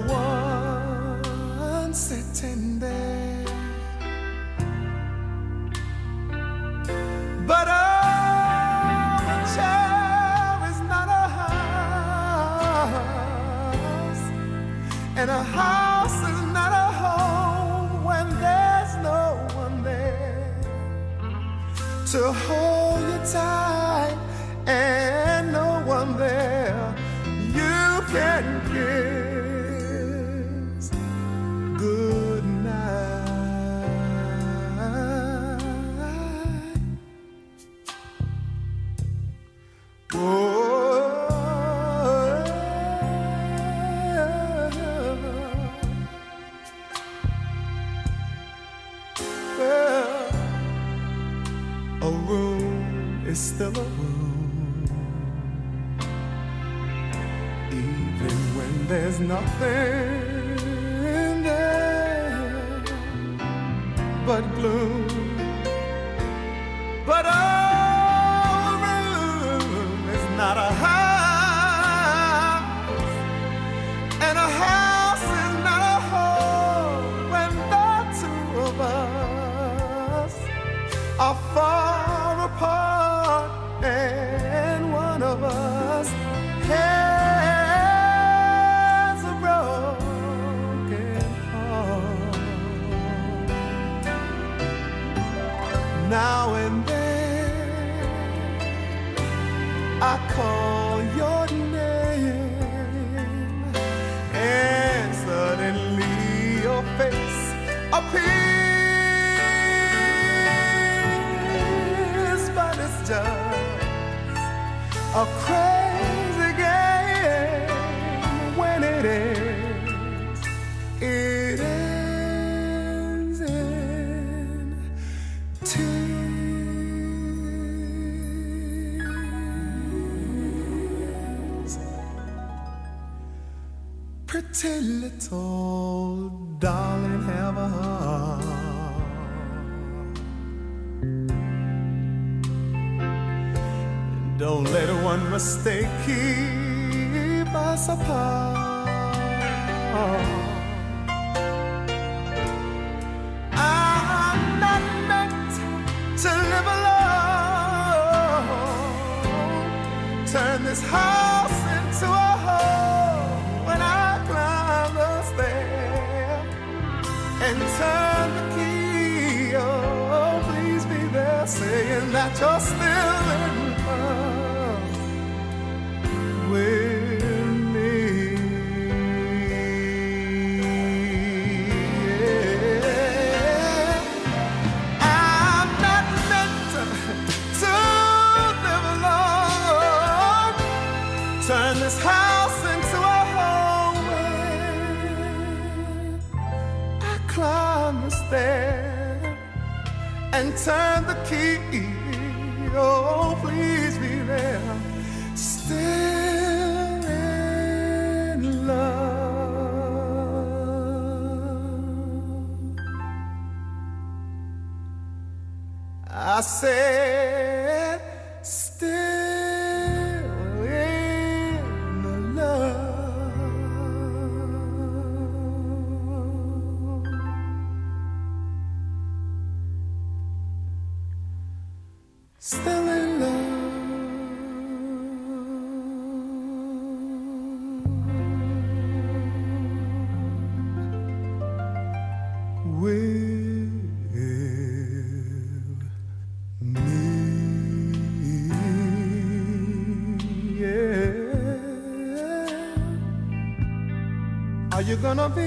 gonna be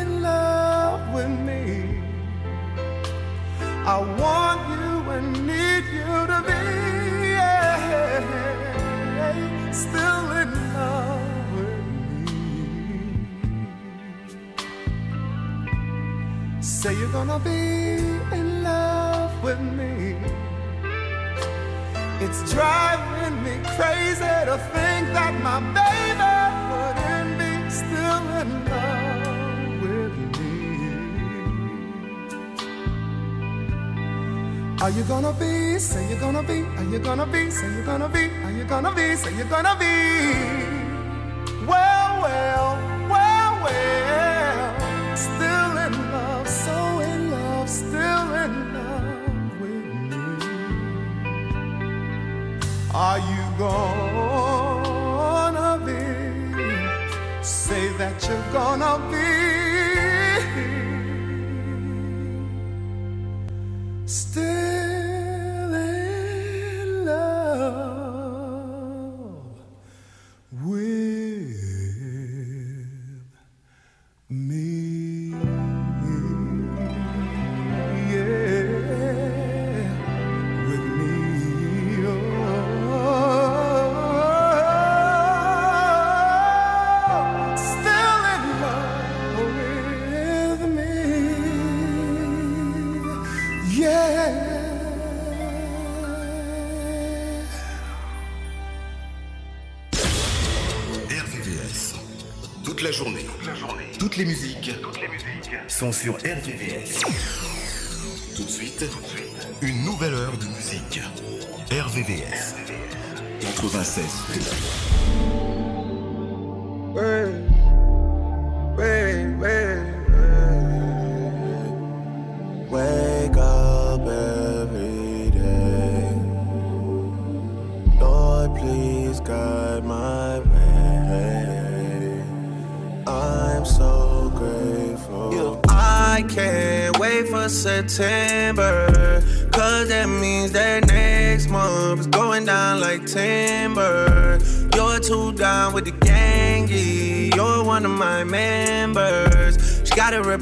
in love with me? I want you and need you to be yeah, still in love with me. Say you're gonna be in love with me. It's driving me crazy to think that my baby Are you gonna be? Say you're gonna be. Are you gonna be? Say you're gonna be. Are you gonna be? Say you're gonna be. Well, well, well, well. Still in love, so in love, still in love with me. Are you gonna that you're gonna be. Sont sur RVVS. Tout de suite, une nouvelle heure de musique. RVVS. 96.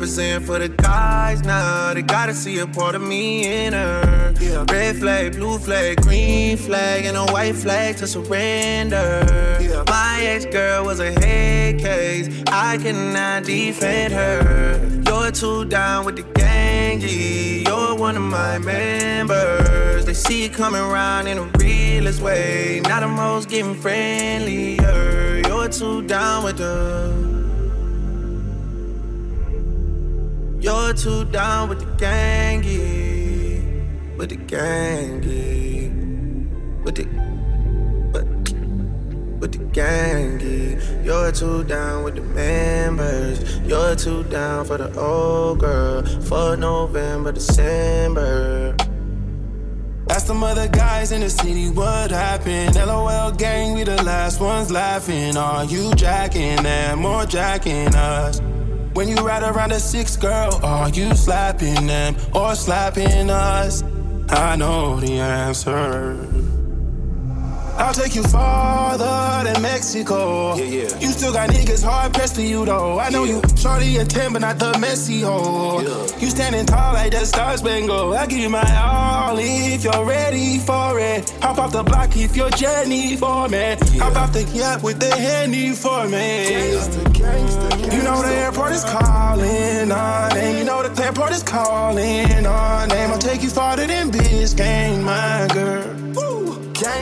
Represent for the guys now. They gotta see a part of me in her. Red flag, blue flag, green flag, and a white flag to surrender. My ex girl was a head case. I cannot defend her. You're too down with the gang, yeah. You're one of my members. They see you coming around in the realest way. Now the most getting friendlier. You're too down with the. You're too down with the gang. With the gang. With the with the gangy. You're too down with the members. You're too down for the old girl. For November, December. Ask some other guys in the city what happened. LOL gang, we the last ones laughing. Are you jacking them or jacking us? When you ride around a six girl, are you slapping them or slapping us? I know the answer. I'll take you farther than Mexico. Yeah, yeah. You still got niggas hard pressed to you though. I know yeah. you shorty a 10, but not the messy hole. Yeah. You standing tall like the Star Spangled. I give you my all if you're ready for it. Hop off the block if you're Jenny for me. Yeah. Hop off the yacht with the handy for me. Gangsta, gangsta, gangsta. You know the airport is calling on name. You know the airport is calling on name. I'll take you farther than Biscayne, my girl. Woo.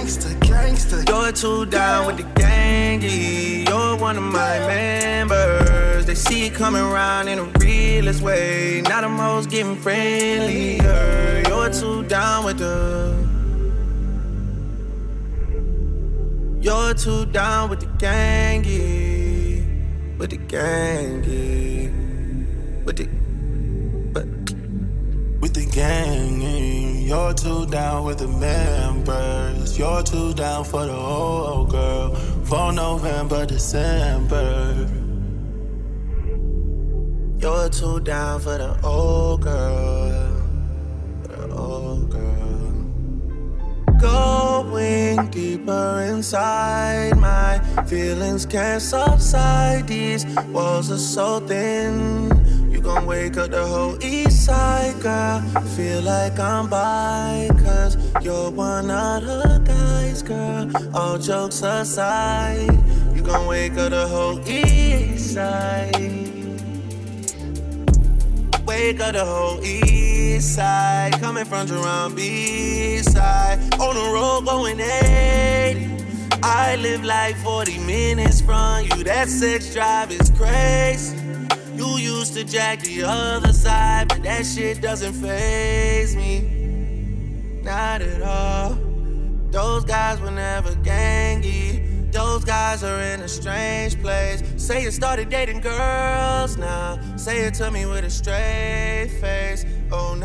Gangsta, gangsta. You're too down with the gangy. You're one of my members. They see coming around in a realest way. Now the most getting friendlier. You're too down with the. You're too down with the gangy. With the gangy. With the. But. With the gang. You're too down with the members. You're too down for the old girl. For November, December. You're too down for the old girl. The old girl. Going deeper inside, my feelings can't subside. These walls are so thin gon' wake up the whole east side, girl. Feel like I'm by, cause you're one of the guys, girl. All jokes aside, you gon' wake up the whole east side. Wake up the whole east side, coming from Jerome B side. On the road going 80. I live like 40 minutes from you. That sex drive is crazy. You used to jack the other side, but that shit doesn't phase me. Not at all. Those guys were never gangy. Those guys are in a strange place. Say you started dating girls now. Say it to me with a straight face. Oh,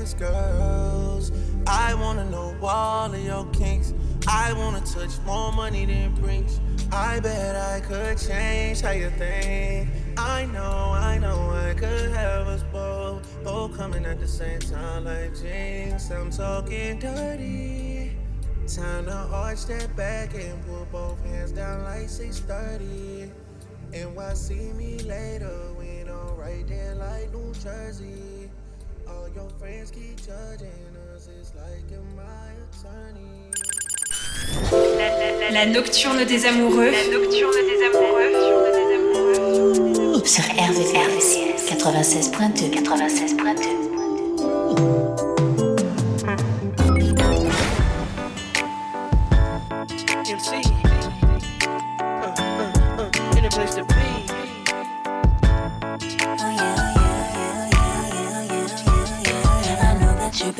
it's girls. I wanna know all of your kinks. I wanna touch more money than Brinks. I bet I could change how you think. I know, I know I could have us both, both coming at the same time like jinx. I'm talking dirty. Time to arch that back and put both hands down like 630. And why see me later when I'm right there like New Jersey? All your friends keep judging us, it's like. La nocturne des amoureux sur RVCS 96.2 96.2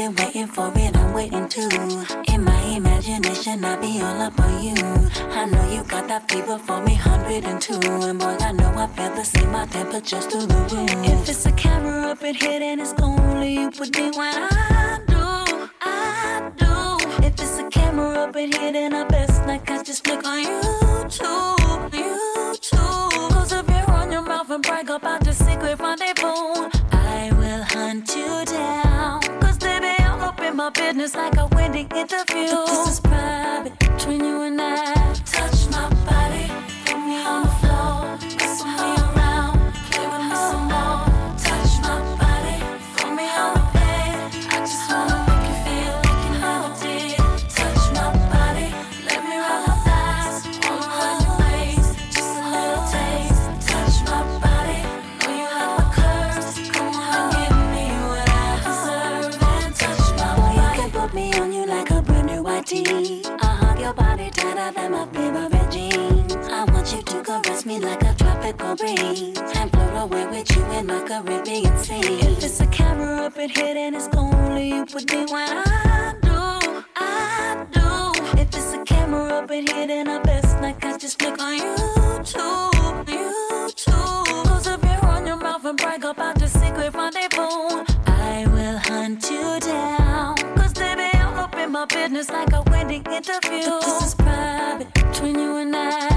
been waiting for it, I'm waiting too. In my imagination, I'll be all up on you. I know you got that fever for me, 102. And boy, I know I feel the same, my temperature's through the roof. If it's a camera up in here, then it's only you put me when I do, I do. If it's a camera up in here, then I best not catch just flick on YouTube, YouTube. Cause if you run your mouth and brag about the secret rendezvous, I will hunt you down. In my business like a wedding interview. But this is private between you and I. Touch my body, put me on the floor, wrestle me around, play with me some more. Touch my body, put me on the bed. I just wanna me like a tropical breeze. And float away with you in my Caribbean sea. If it's a camera up in here then it's only you with me. When I do, I do. If it's a camera up in here then I best like I just look on YouTube, YouTube. Close up your on your mouth and brag about your secret rendezvous. I will hunt you down. Cause baby I'm my business like a wedding interview. But this is private between you and I.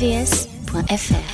tvs.fr.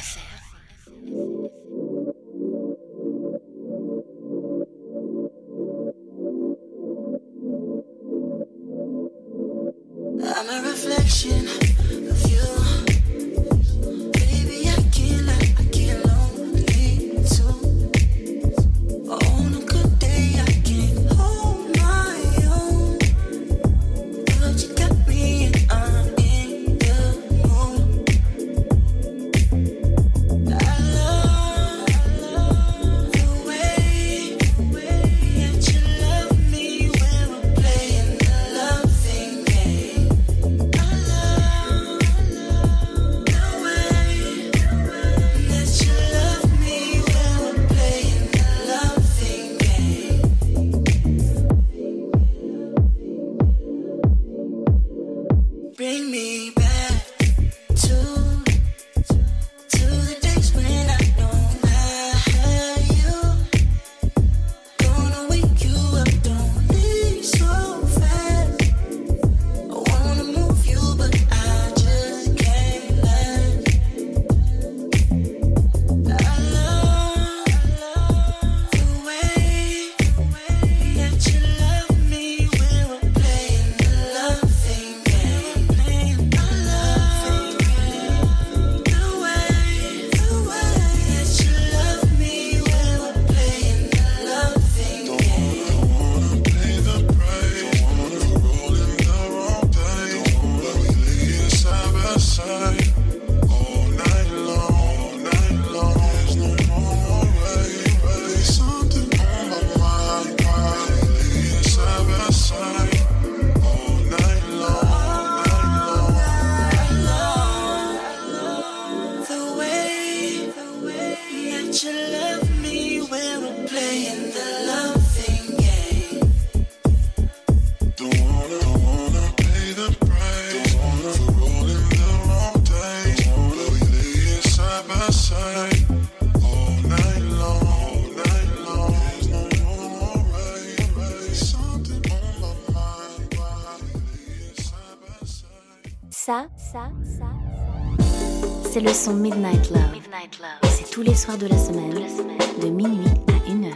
son Midnight Love. Midnight Love. C'est tous les soirs de la semaine, de, la semaine. de minuit à 1h.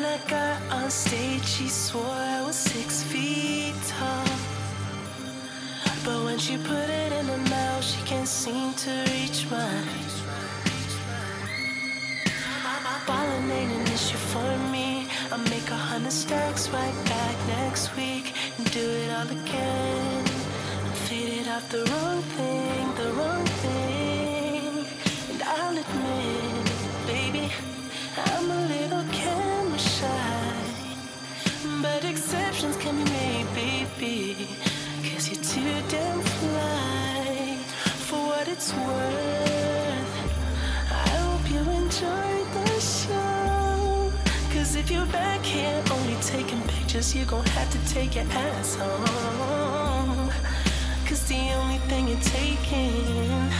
When I got on stage, she swore I was six feet tall. But when she put it in her mouth, she can't seem to reach mine. Ballin' ain't an issue for me. I make a hundred stacks right back next week and do it all again. I'm faded off the wrong thing, the wrong thing. And I'll admit, baby, I'm a little kid shy. But exceptions can be made, baby. Cause you're too damn fly. For what it's worth, I hope you enjoyed the show. Cause if you're back here only taking pictures, you're gonna have to take your ass home. Cause the only thing you're taking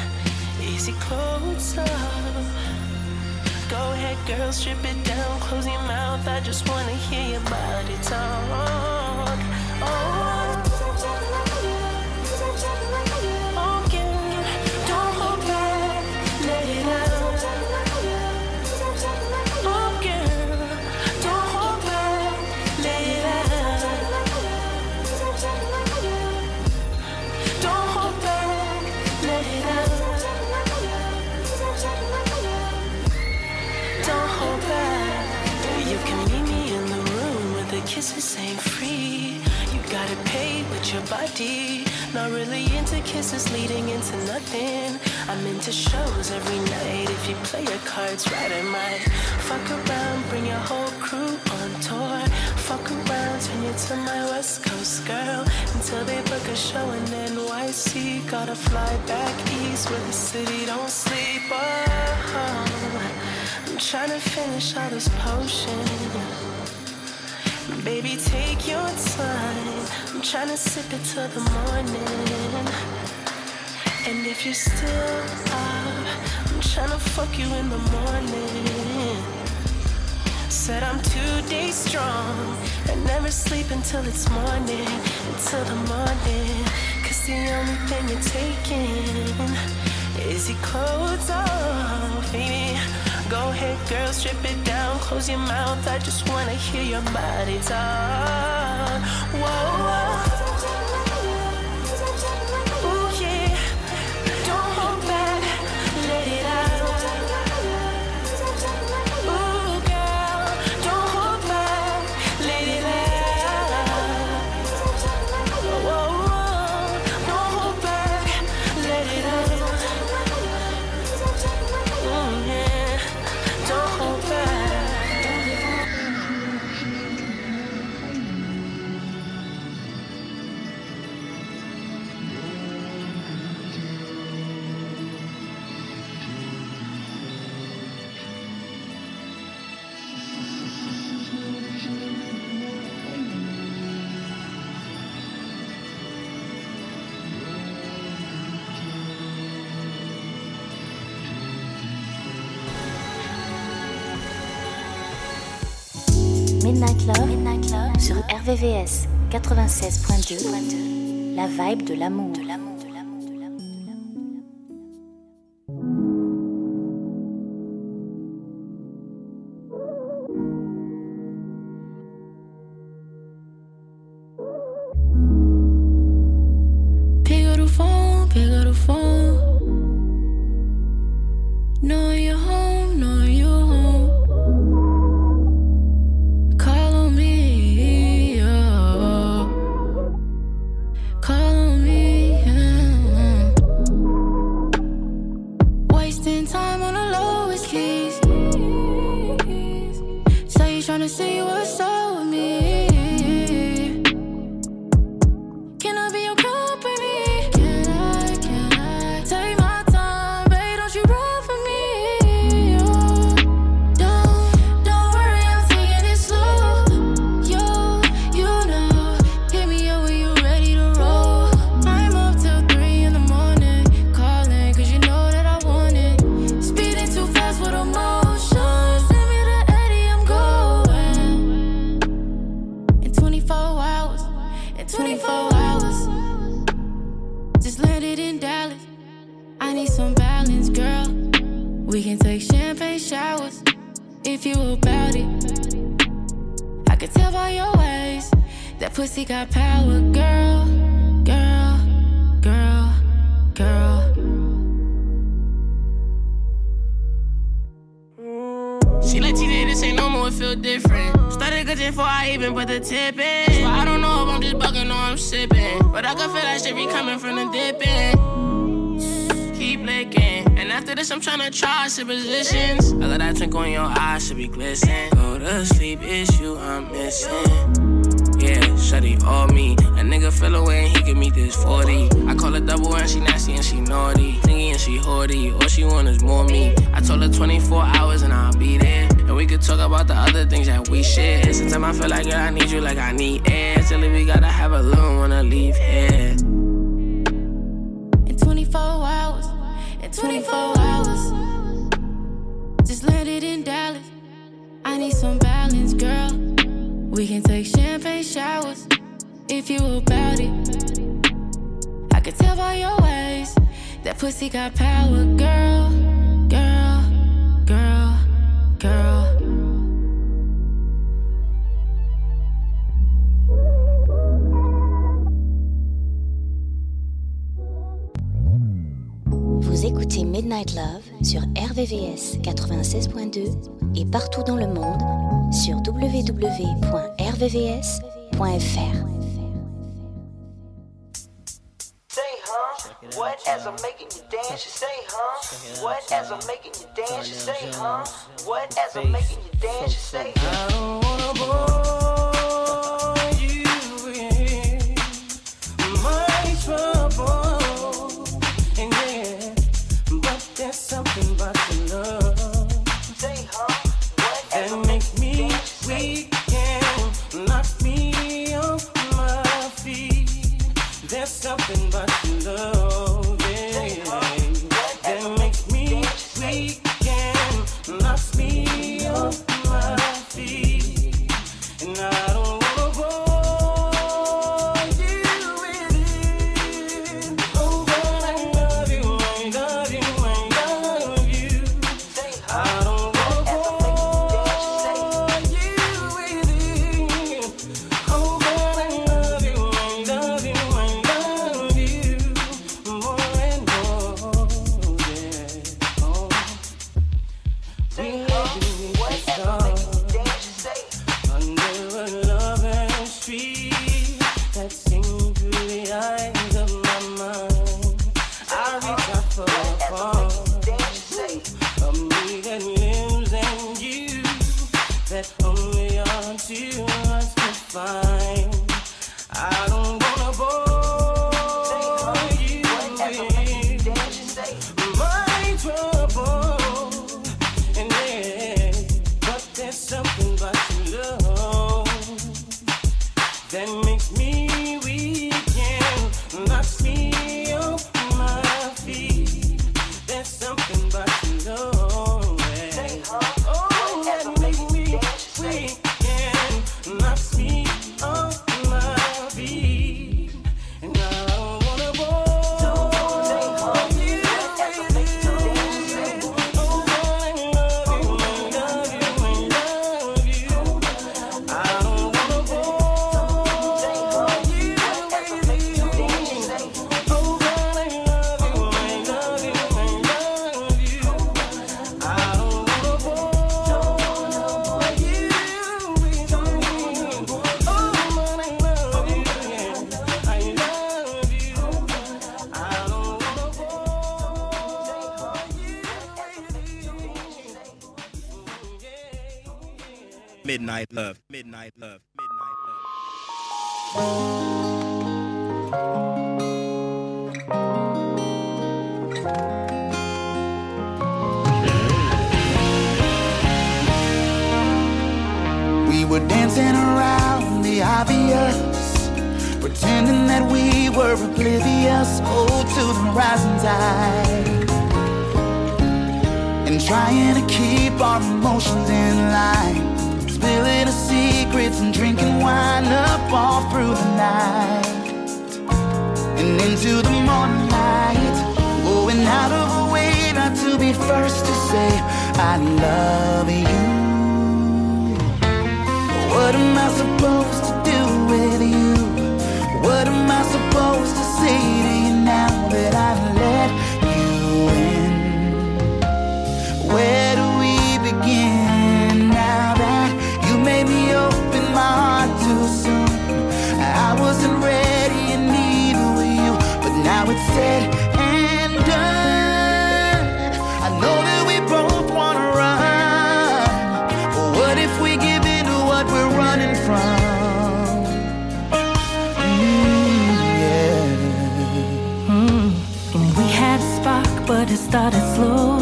is your clothes off. Go ahead, girl, strip it down, close your mouth. I just wanna hear your body talk. Oh. Kisses ain't free. You gotta pay with your body. Not really into kisses leading into nothing. I'm into shows every night. If you play your cards right, I might fuck around, bring your whole crew on tour. Fuck around, turn you to my West Coast girl until they book a show in NYC. Gotta fly back east where the city don't sleep. Oh, I'm trying to finish all this potion. Baby, take your time. I'm trying to sip it till the morning. And if you're still up, I'm trying to fuck you in the morning. Said I'm two days strong and never sleep until it's morning, until the morning. Cause the only thing you're taking is your clothes off, baby. Go ahead, girl, strip it down, close your mouth. I just wanna hear your body talk. Whoa, whoa. Midnight Love, Midnight Love sur RVVS 96.2, la vibe de l'amour. Pick up what ever making you dance, you say. were oblivious, oh, to the rising tide. And trying to keep our emotions in line, spilling our secrets and drinking wine up all through the night and into the morning light. Oh, and out of a way not to be first to say I love you. What am I supposed to do with you? What am I supposed to say to you now that I've let you in? Where do we begin now that you made me open my heart too soon? I wasn't ready and neither were you, but now it's said. started slow,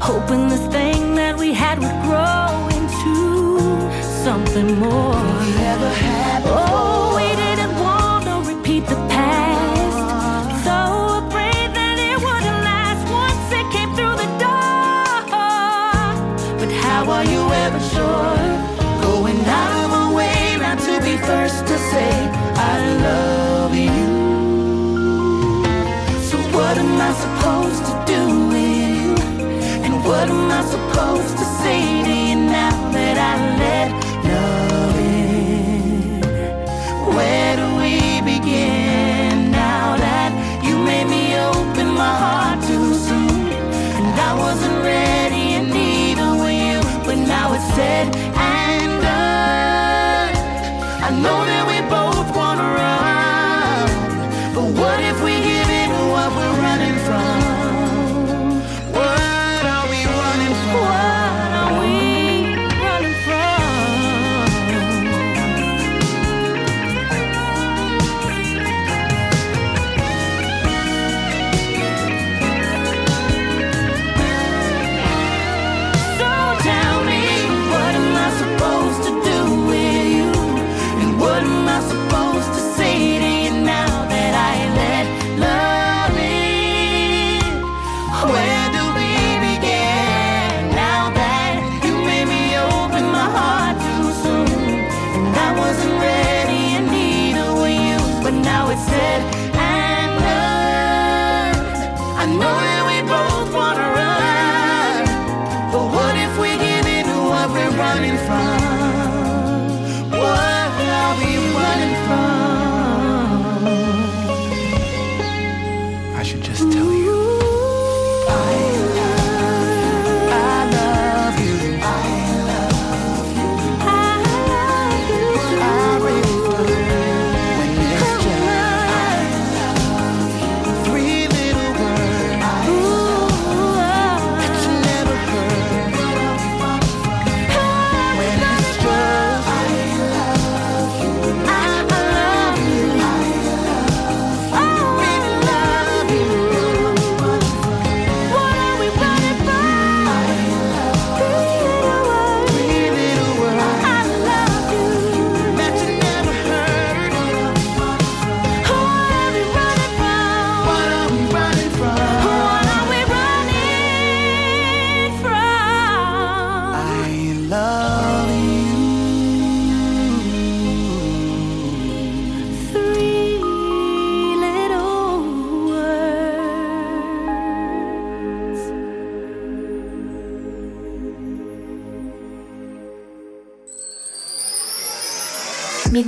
hoping this thing that we had would grow into something more.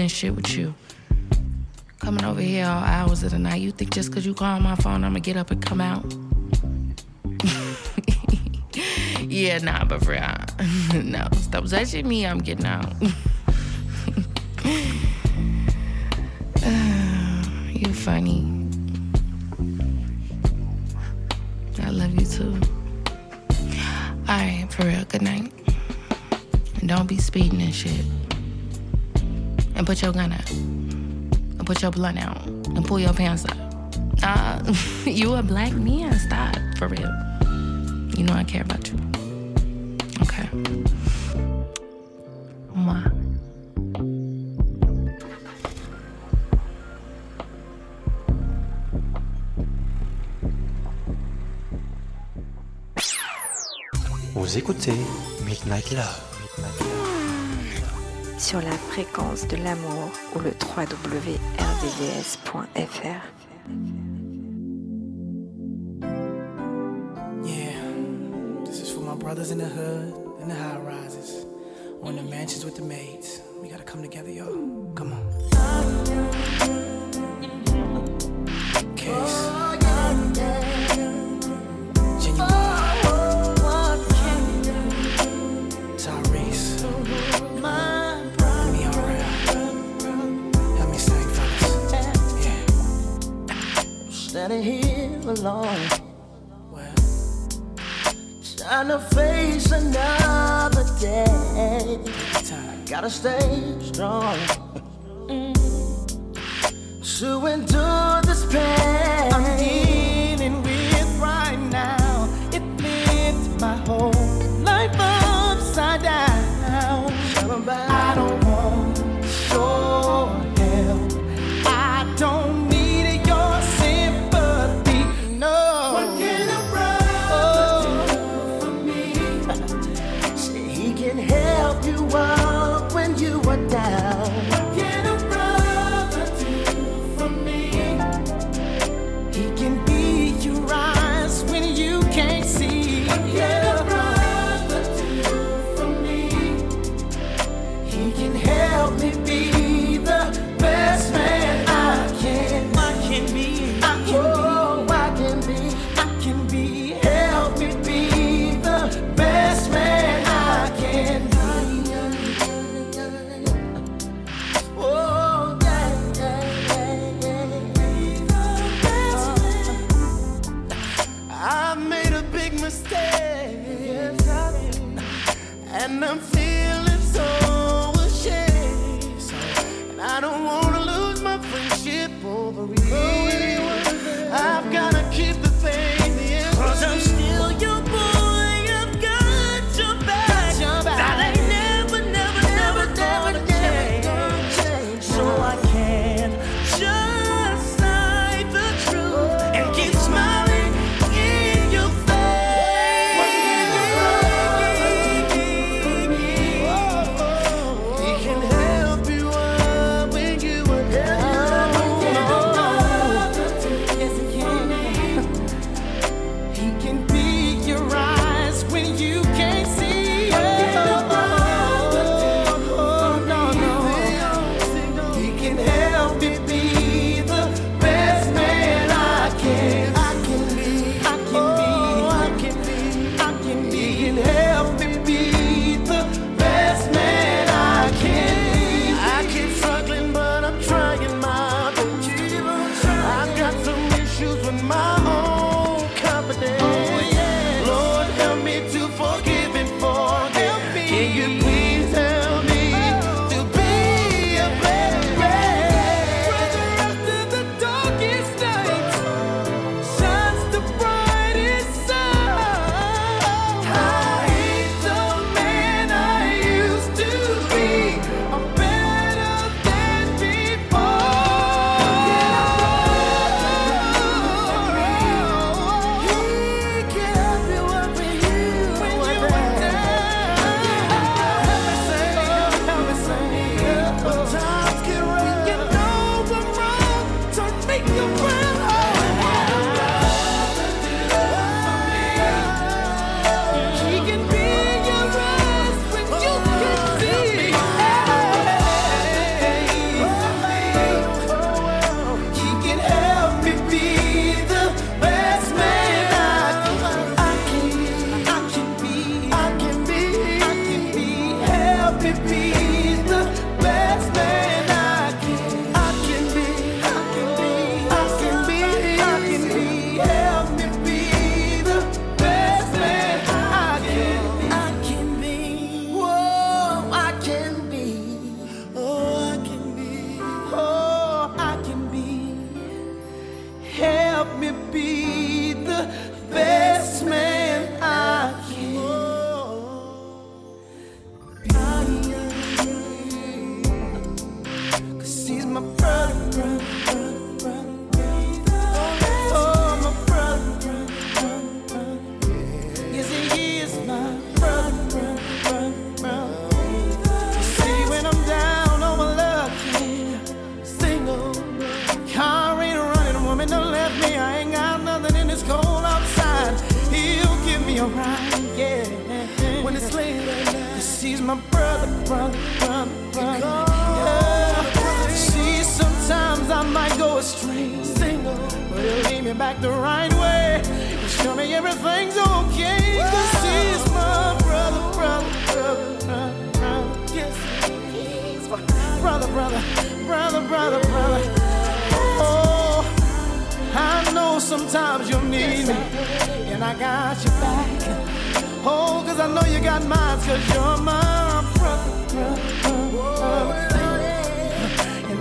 this shit with you. Coming over here all hours of the night. You think just because you call my phone, I'm gonna get up and come out? yeah, nah, but for real. no, stop touching me, I'm getting out. your blunt out and pull your pants up. Uh, you a black man. Stop, for real. You know I care about you. Okay. Mwah. Vous écoutez Midnight Love. sur la fréquence de l'amour ou le www.rdvs.fr. brothers in the hood, in the high rises, on the mansions with the maids. We gotta come together, y'all. Come on. stay strong. Gun out and put your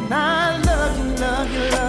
blunt out and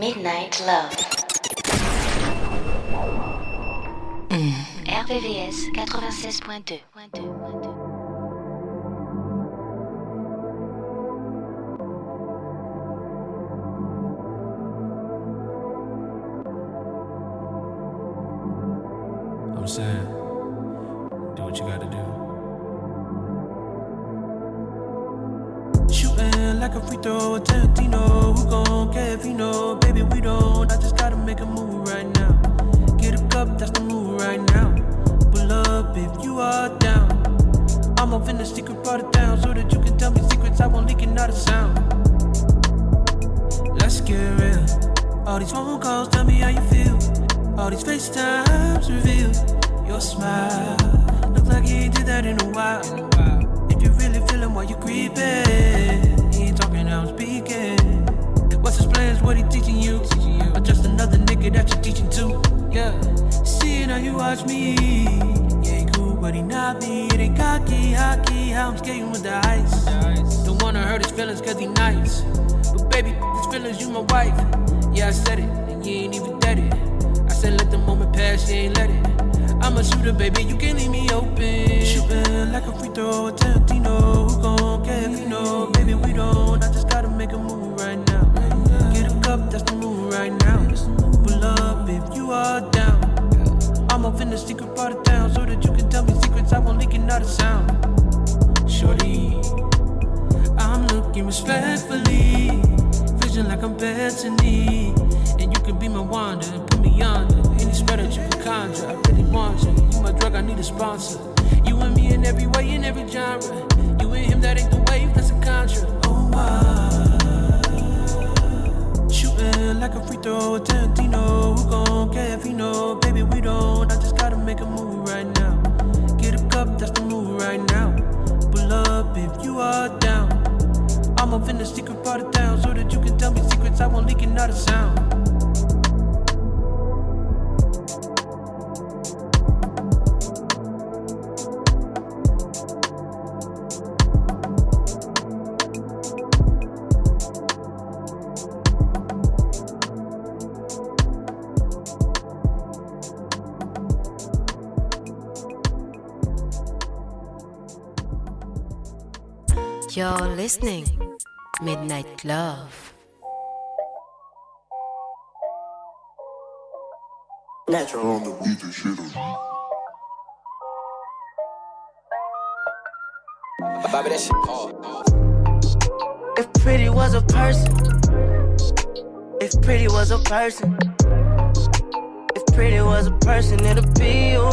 96.2. I'm saying, do what you gotta do. Shooting like a free throw, Tarantino. Who gon' care if you know? Baby, we don't. I just gotta make a move right now. Get a cup, that's the move right now Pull up if you are down. I'm off in the secret part of town so that you can tell me secrets I won't leak it, not a sound. Let's get real. All these phone calls tell me how you feel. All these FaceTimes reveal your smile. Look like you ain't did that in a while. If you're really feeling what you're creeping, he ain't talking, I'm speaking. What's his plans? What he teaching you? Or just another nigga that you're teaching to? Yeah. Seeing how you watch me Yeah, he cool, but he not me. It ain't cocky, hockey, how I'm skating with the ice. Don't wanna hurt his feelings cause he nice. But baby, his feelings, you my wife. Yeah, I said it, and you ain't even dead it. I said let the moment pass, you ain't let it. I'm a shooter, baby, you can leave me open. Shooting like a free throw, Tarantino. Who gon' care if you know? Baby, we don't. I just gotta make a move you are down. I'm off in the secret part of town so that you can tell me secrets. I won't leak another sound. Shorty, I'm looking respectfully. Vision like I'm Bethany. And you can be my wonder and put me under. Any spell that you can conjure, I really want you. You my drug, I need a sponsor. You and me in every way, in every genre. You and him, that ain't the like a free throw, Tarantino. Who gon' care if you know? Baby, we don't. I just gotta make a move right now. Get a cup, that's the move right now. Pull up if you are down. I'm up in the secret part of town so that you can tell me secrets. I won't leak another sound. Listening. Midnight Love. Natural on the beat and shit Bobby, that shit hard. If pretty was a person, if pretty was a person, if pretty was a person, it'd be you.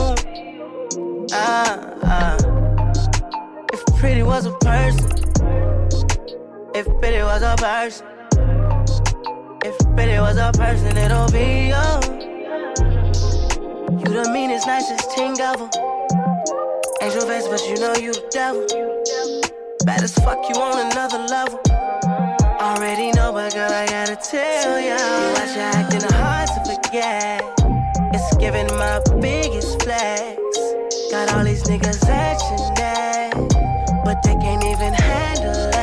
Ah, ah. If pretty was a person, if pretty was a person, if pretty was a person, it'll be you. You the meanest, nicest thing ever. Angel face, but you know you the devil. Bad as fuck, you on another level. Already know, but girl, I gotta tell ya. Watch you acting hard to forget. It's giving my biggest flex. Got all these niggas action that, but they can't even handle that.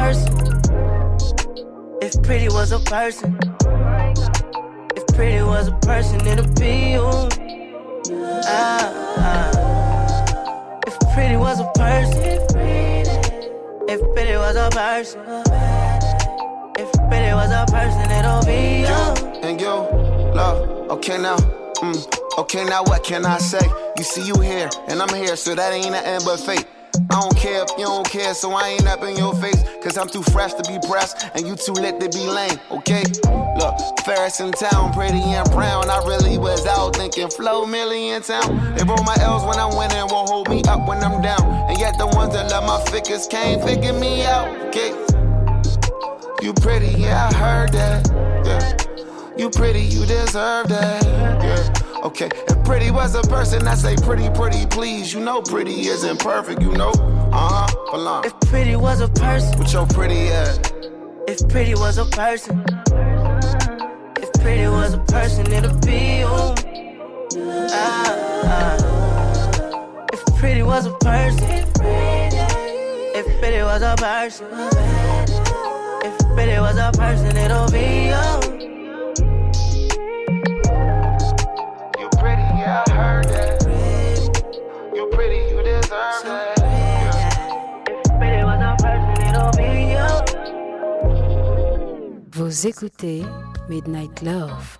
Person, if pretty was a person, if pretty was a person, it'd be you. Ah, ah. If pretty was a person, if pretty was a person, if pretty was a person, it'll be you. and you, love. Okay now, mm, okay now, what can I say? You see you here, and I'm here, so that ain't nothing but fate. I don't care if you don't care, so I ain't up in your face. Cause I'm too fresh to be pressed, and you too lit to be lame, okay? Look, Ferris in town, pretty and brown. I really was out thinking flow million town. They roll my L's when I'm winning, won't hold me up when I'm down. And yet the ones that love my figures can't figure me out, okay? You pretty, yeah, I heard that, yeah. You pretty, you deserve that, yeah. Okay, if pretty was a person, I say pretty, pretty, please. You know pretty isn't perfect, you know. Uh huh, belong. If pretty was a person, With your pretty ass. if pretty was a person, if pretty was a person, it'd be you. Ah, ah. If pretty was a person, if pretty was a person, if pretty was a person, it'll be you. You yeah, I heard that. You pretty, you deserve that. If pretty was a person, it'll be you. Vous écoutez Midnight Love.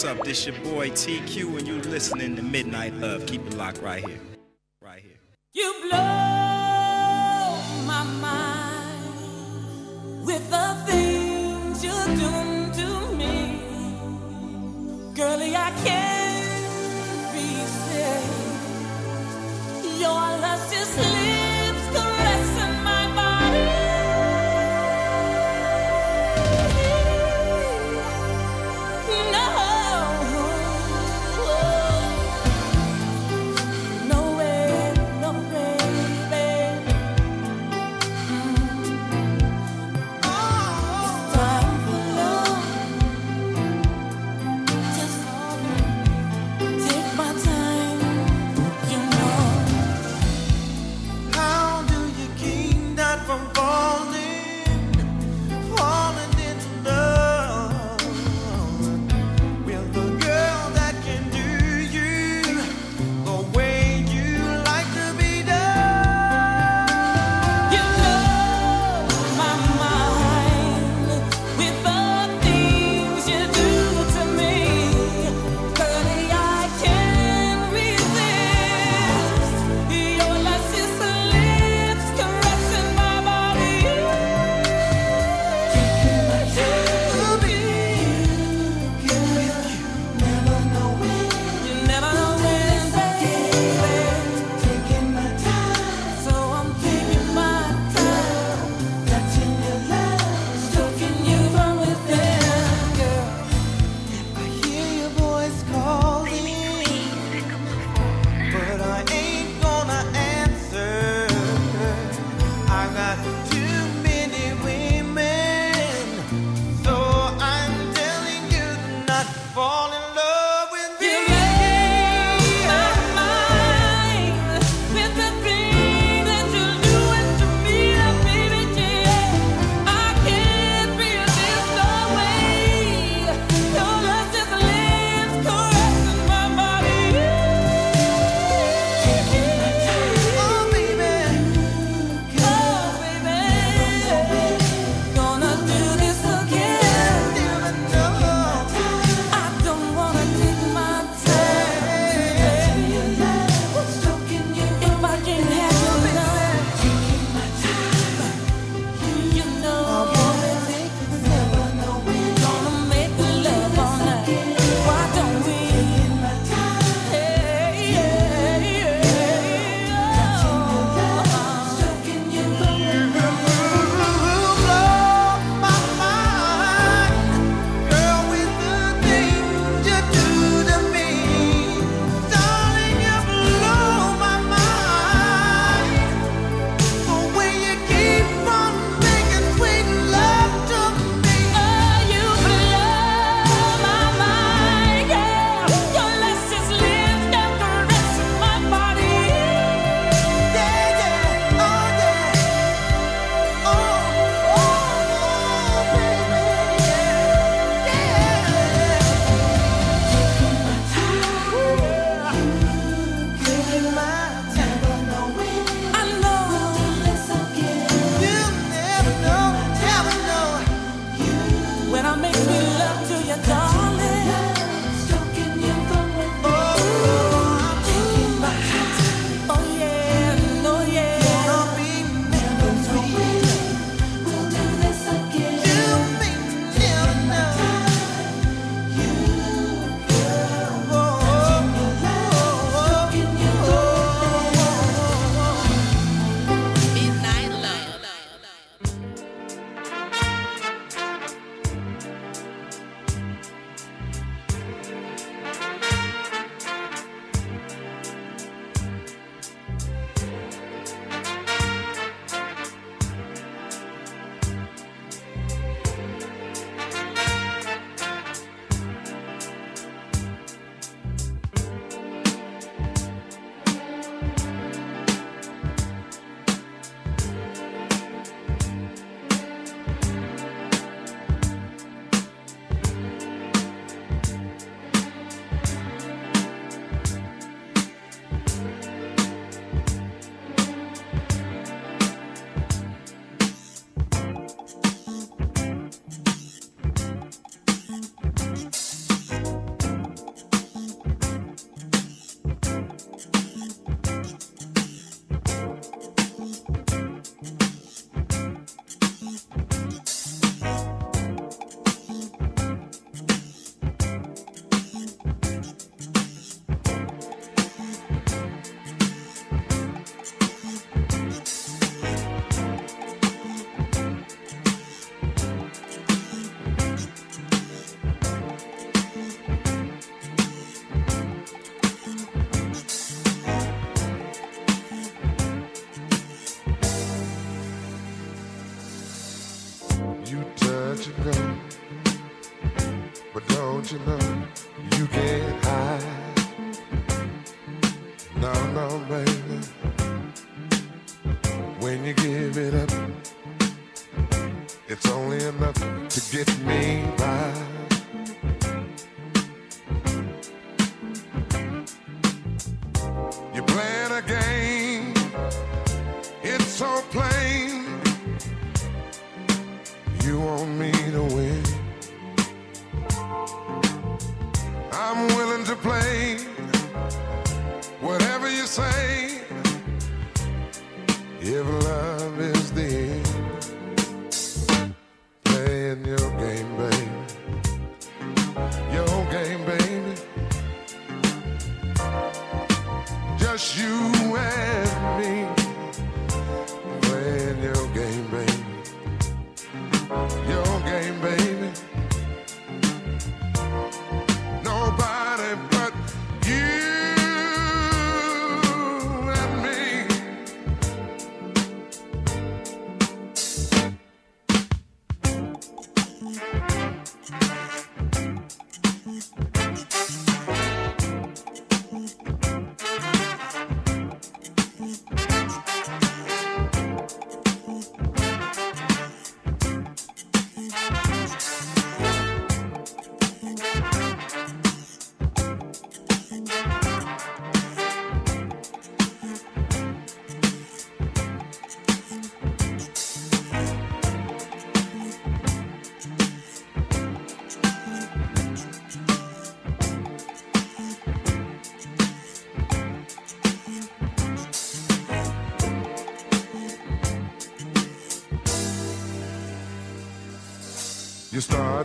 What's up? This your boy TQ, and you listening to Midnight Love. Keep it locked right here.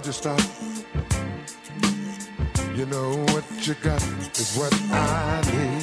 you stop. You know what you got is what I need.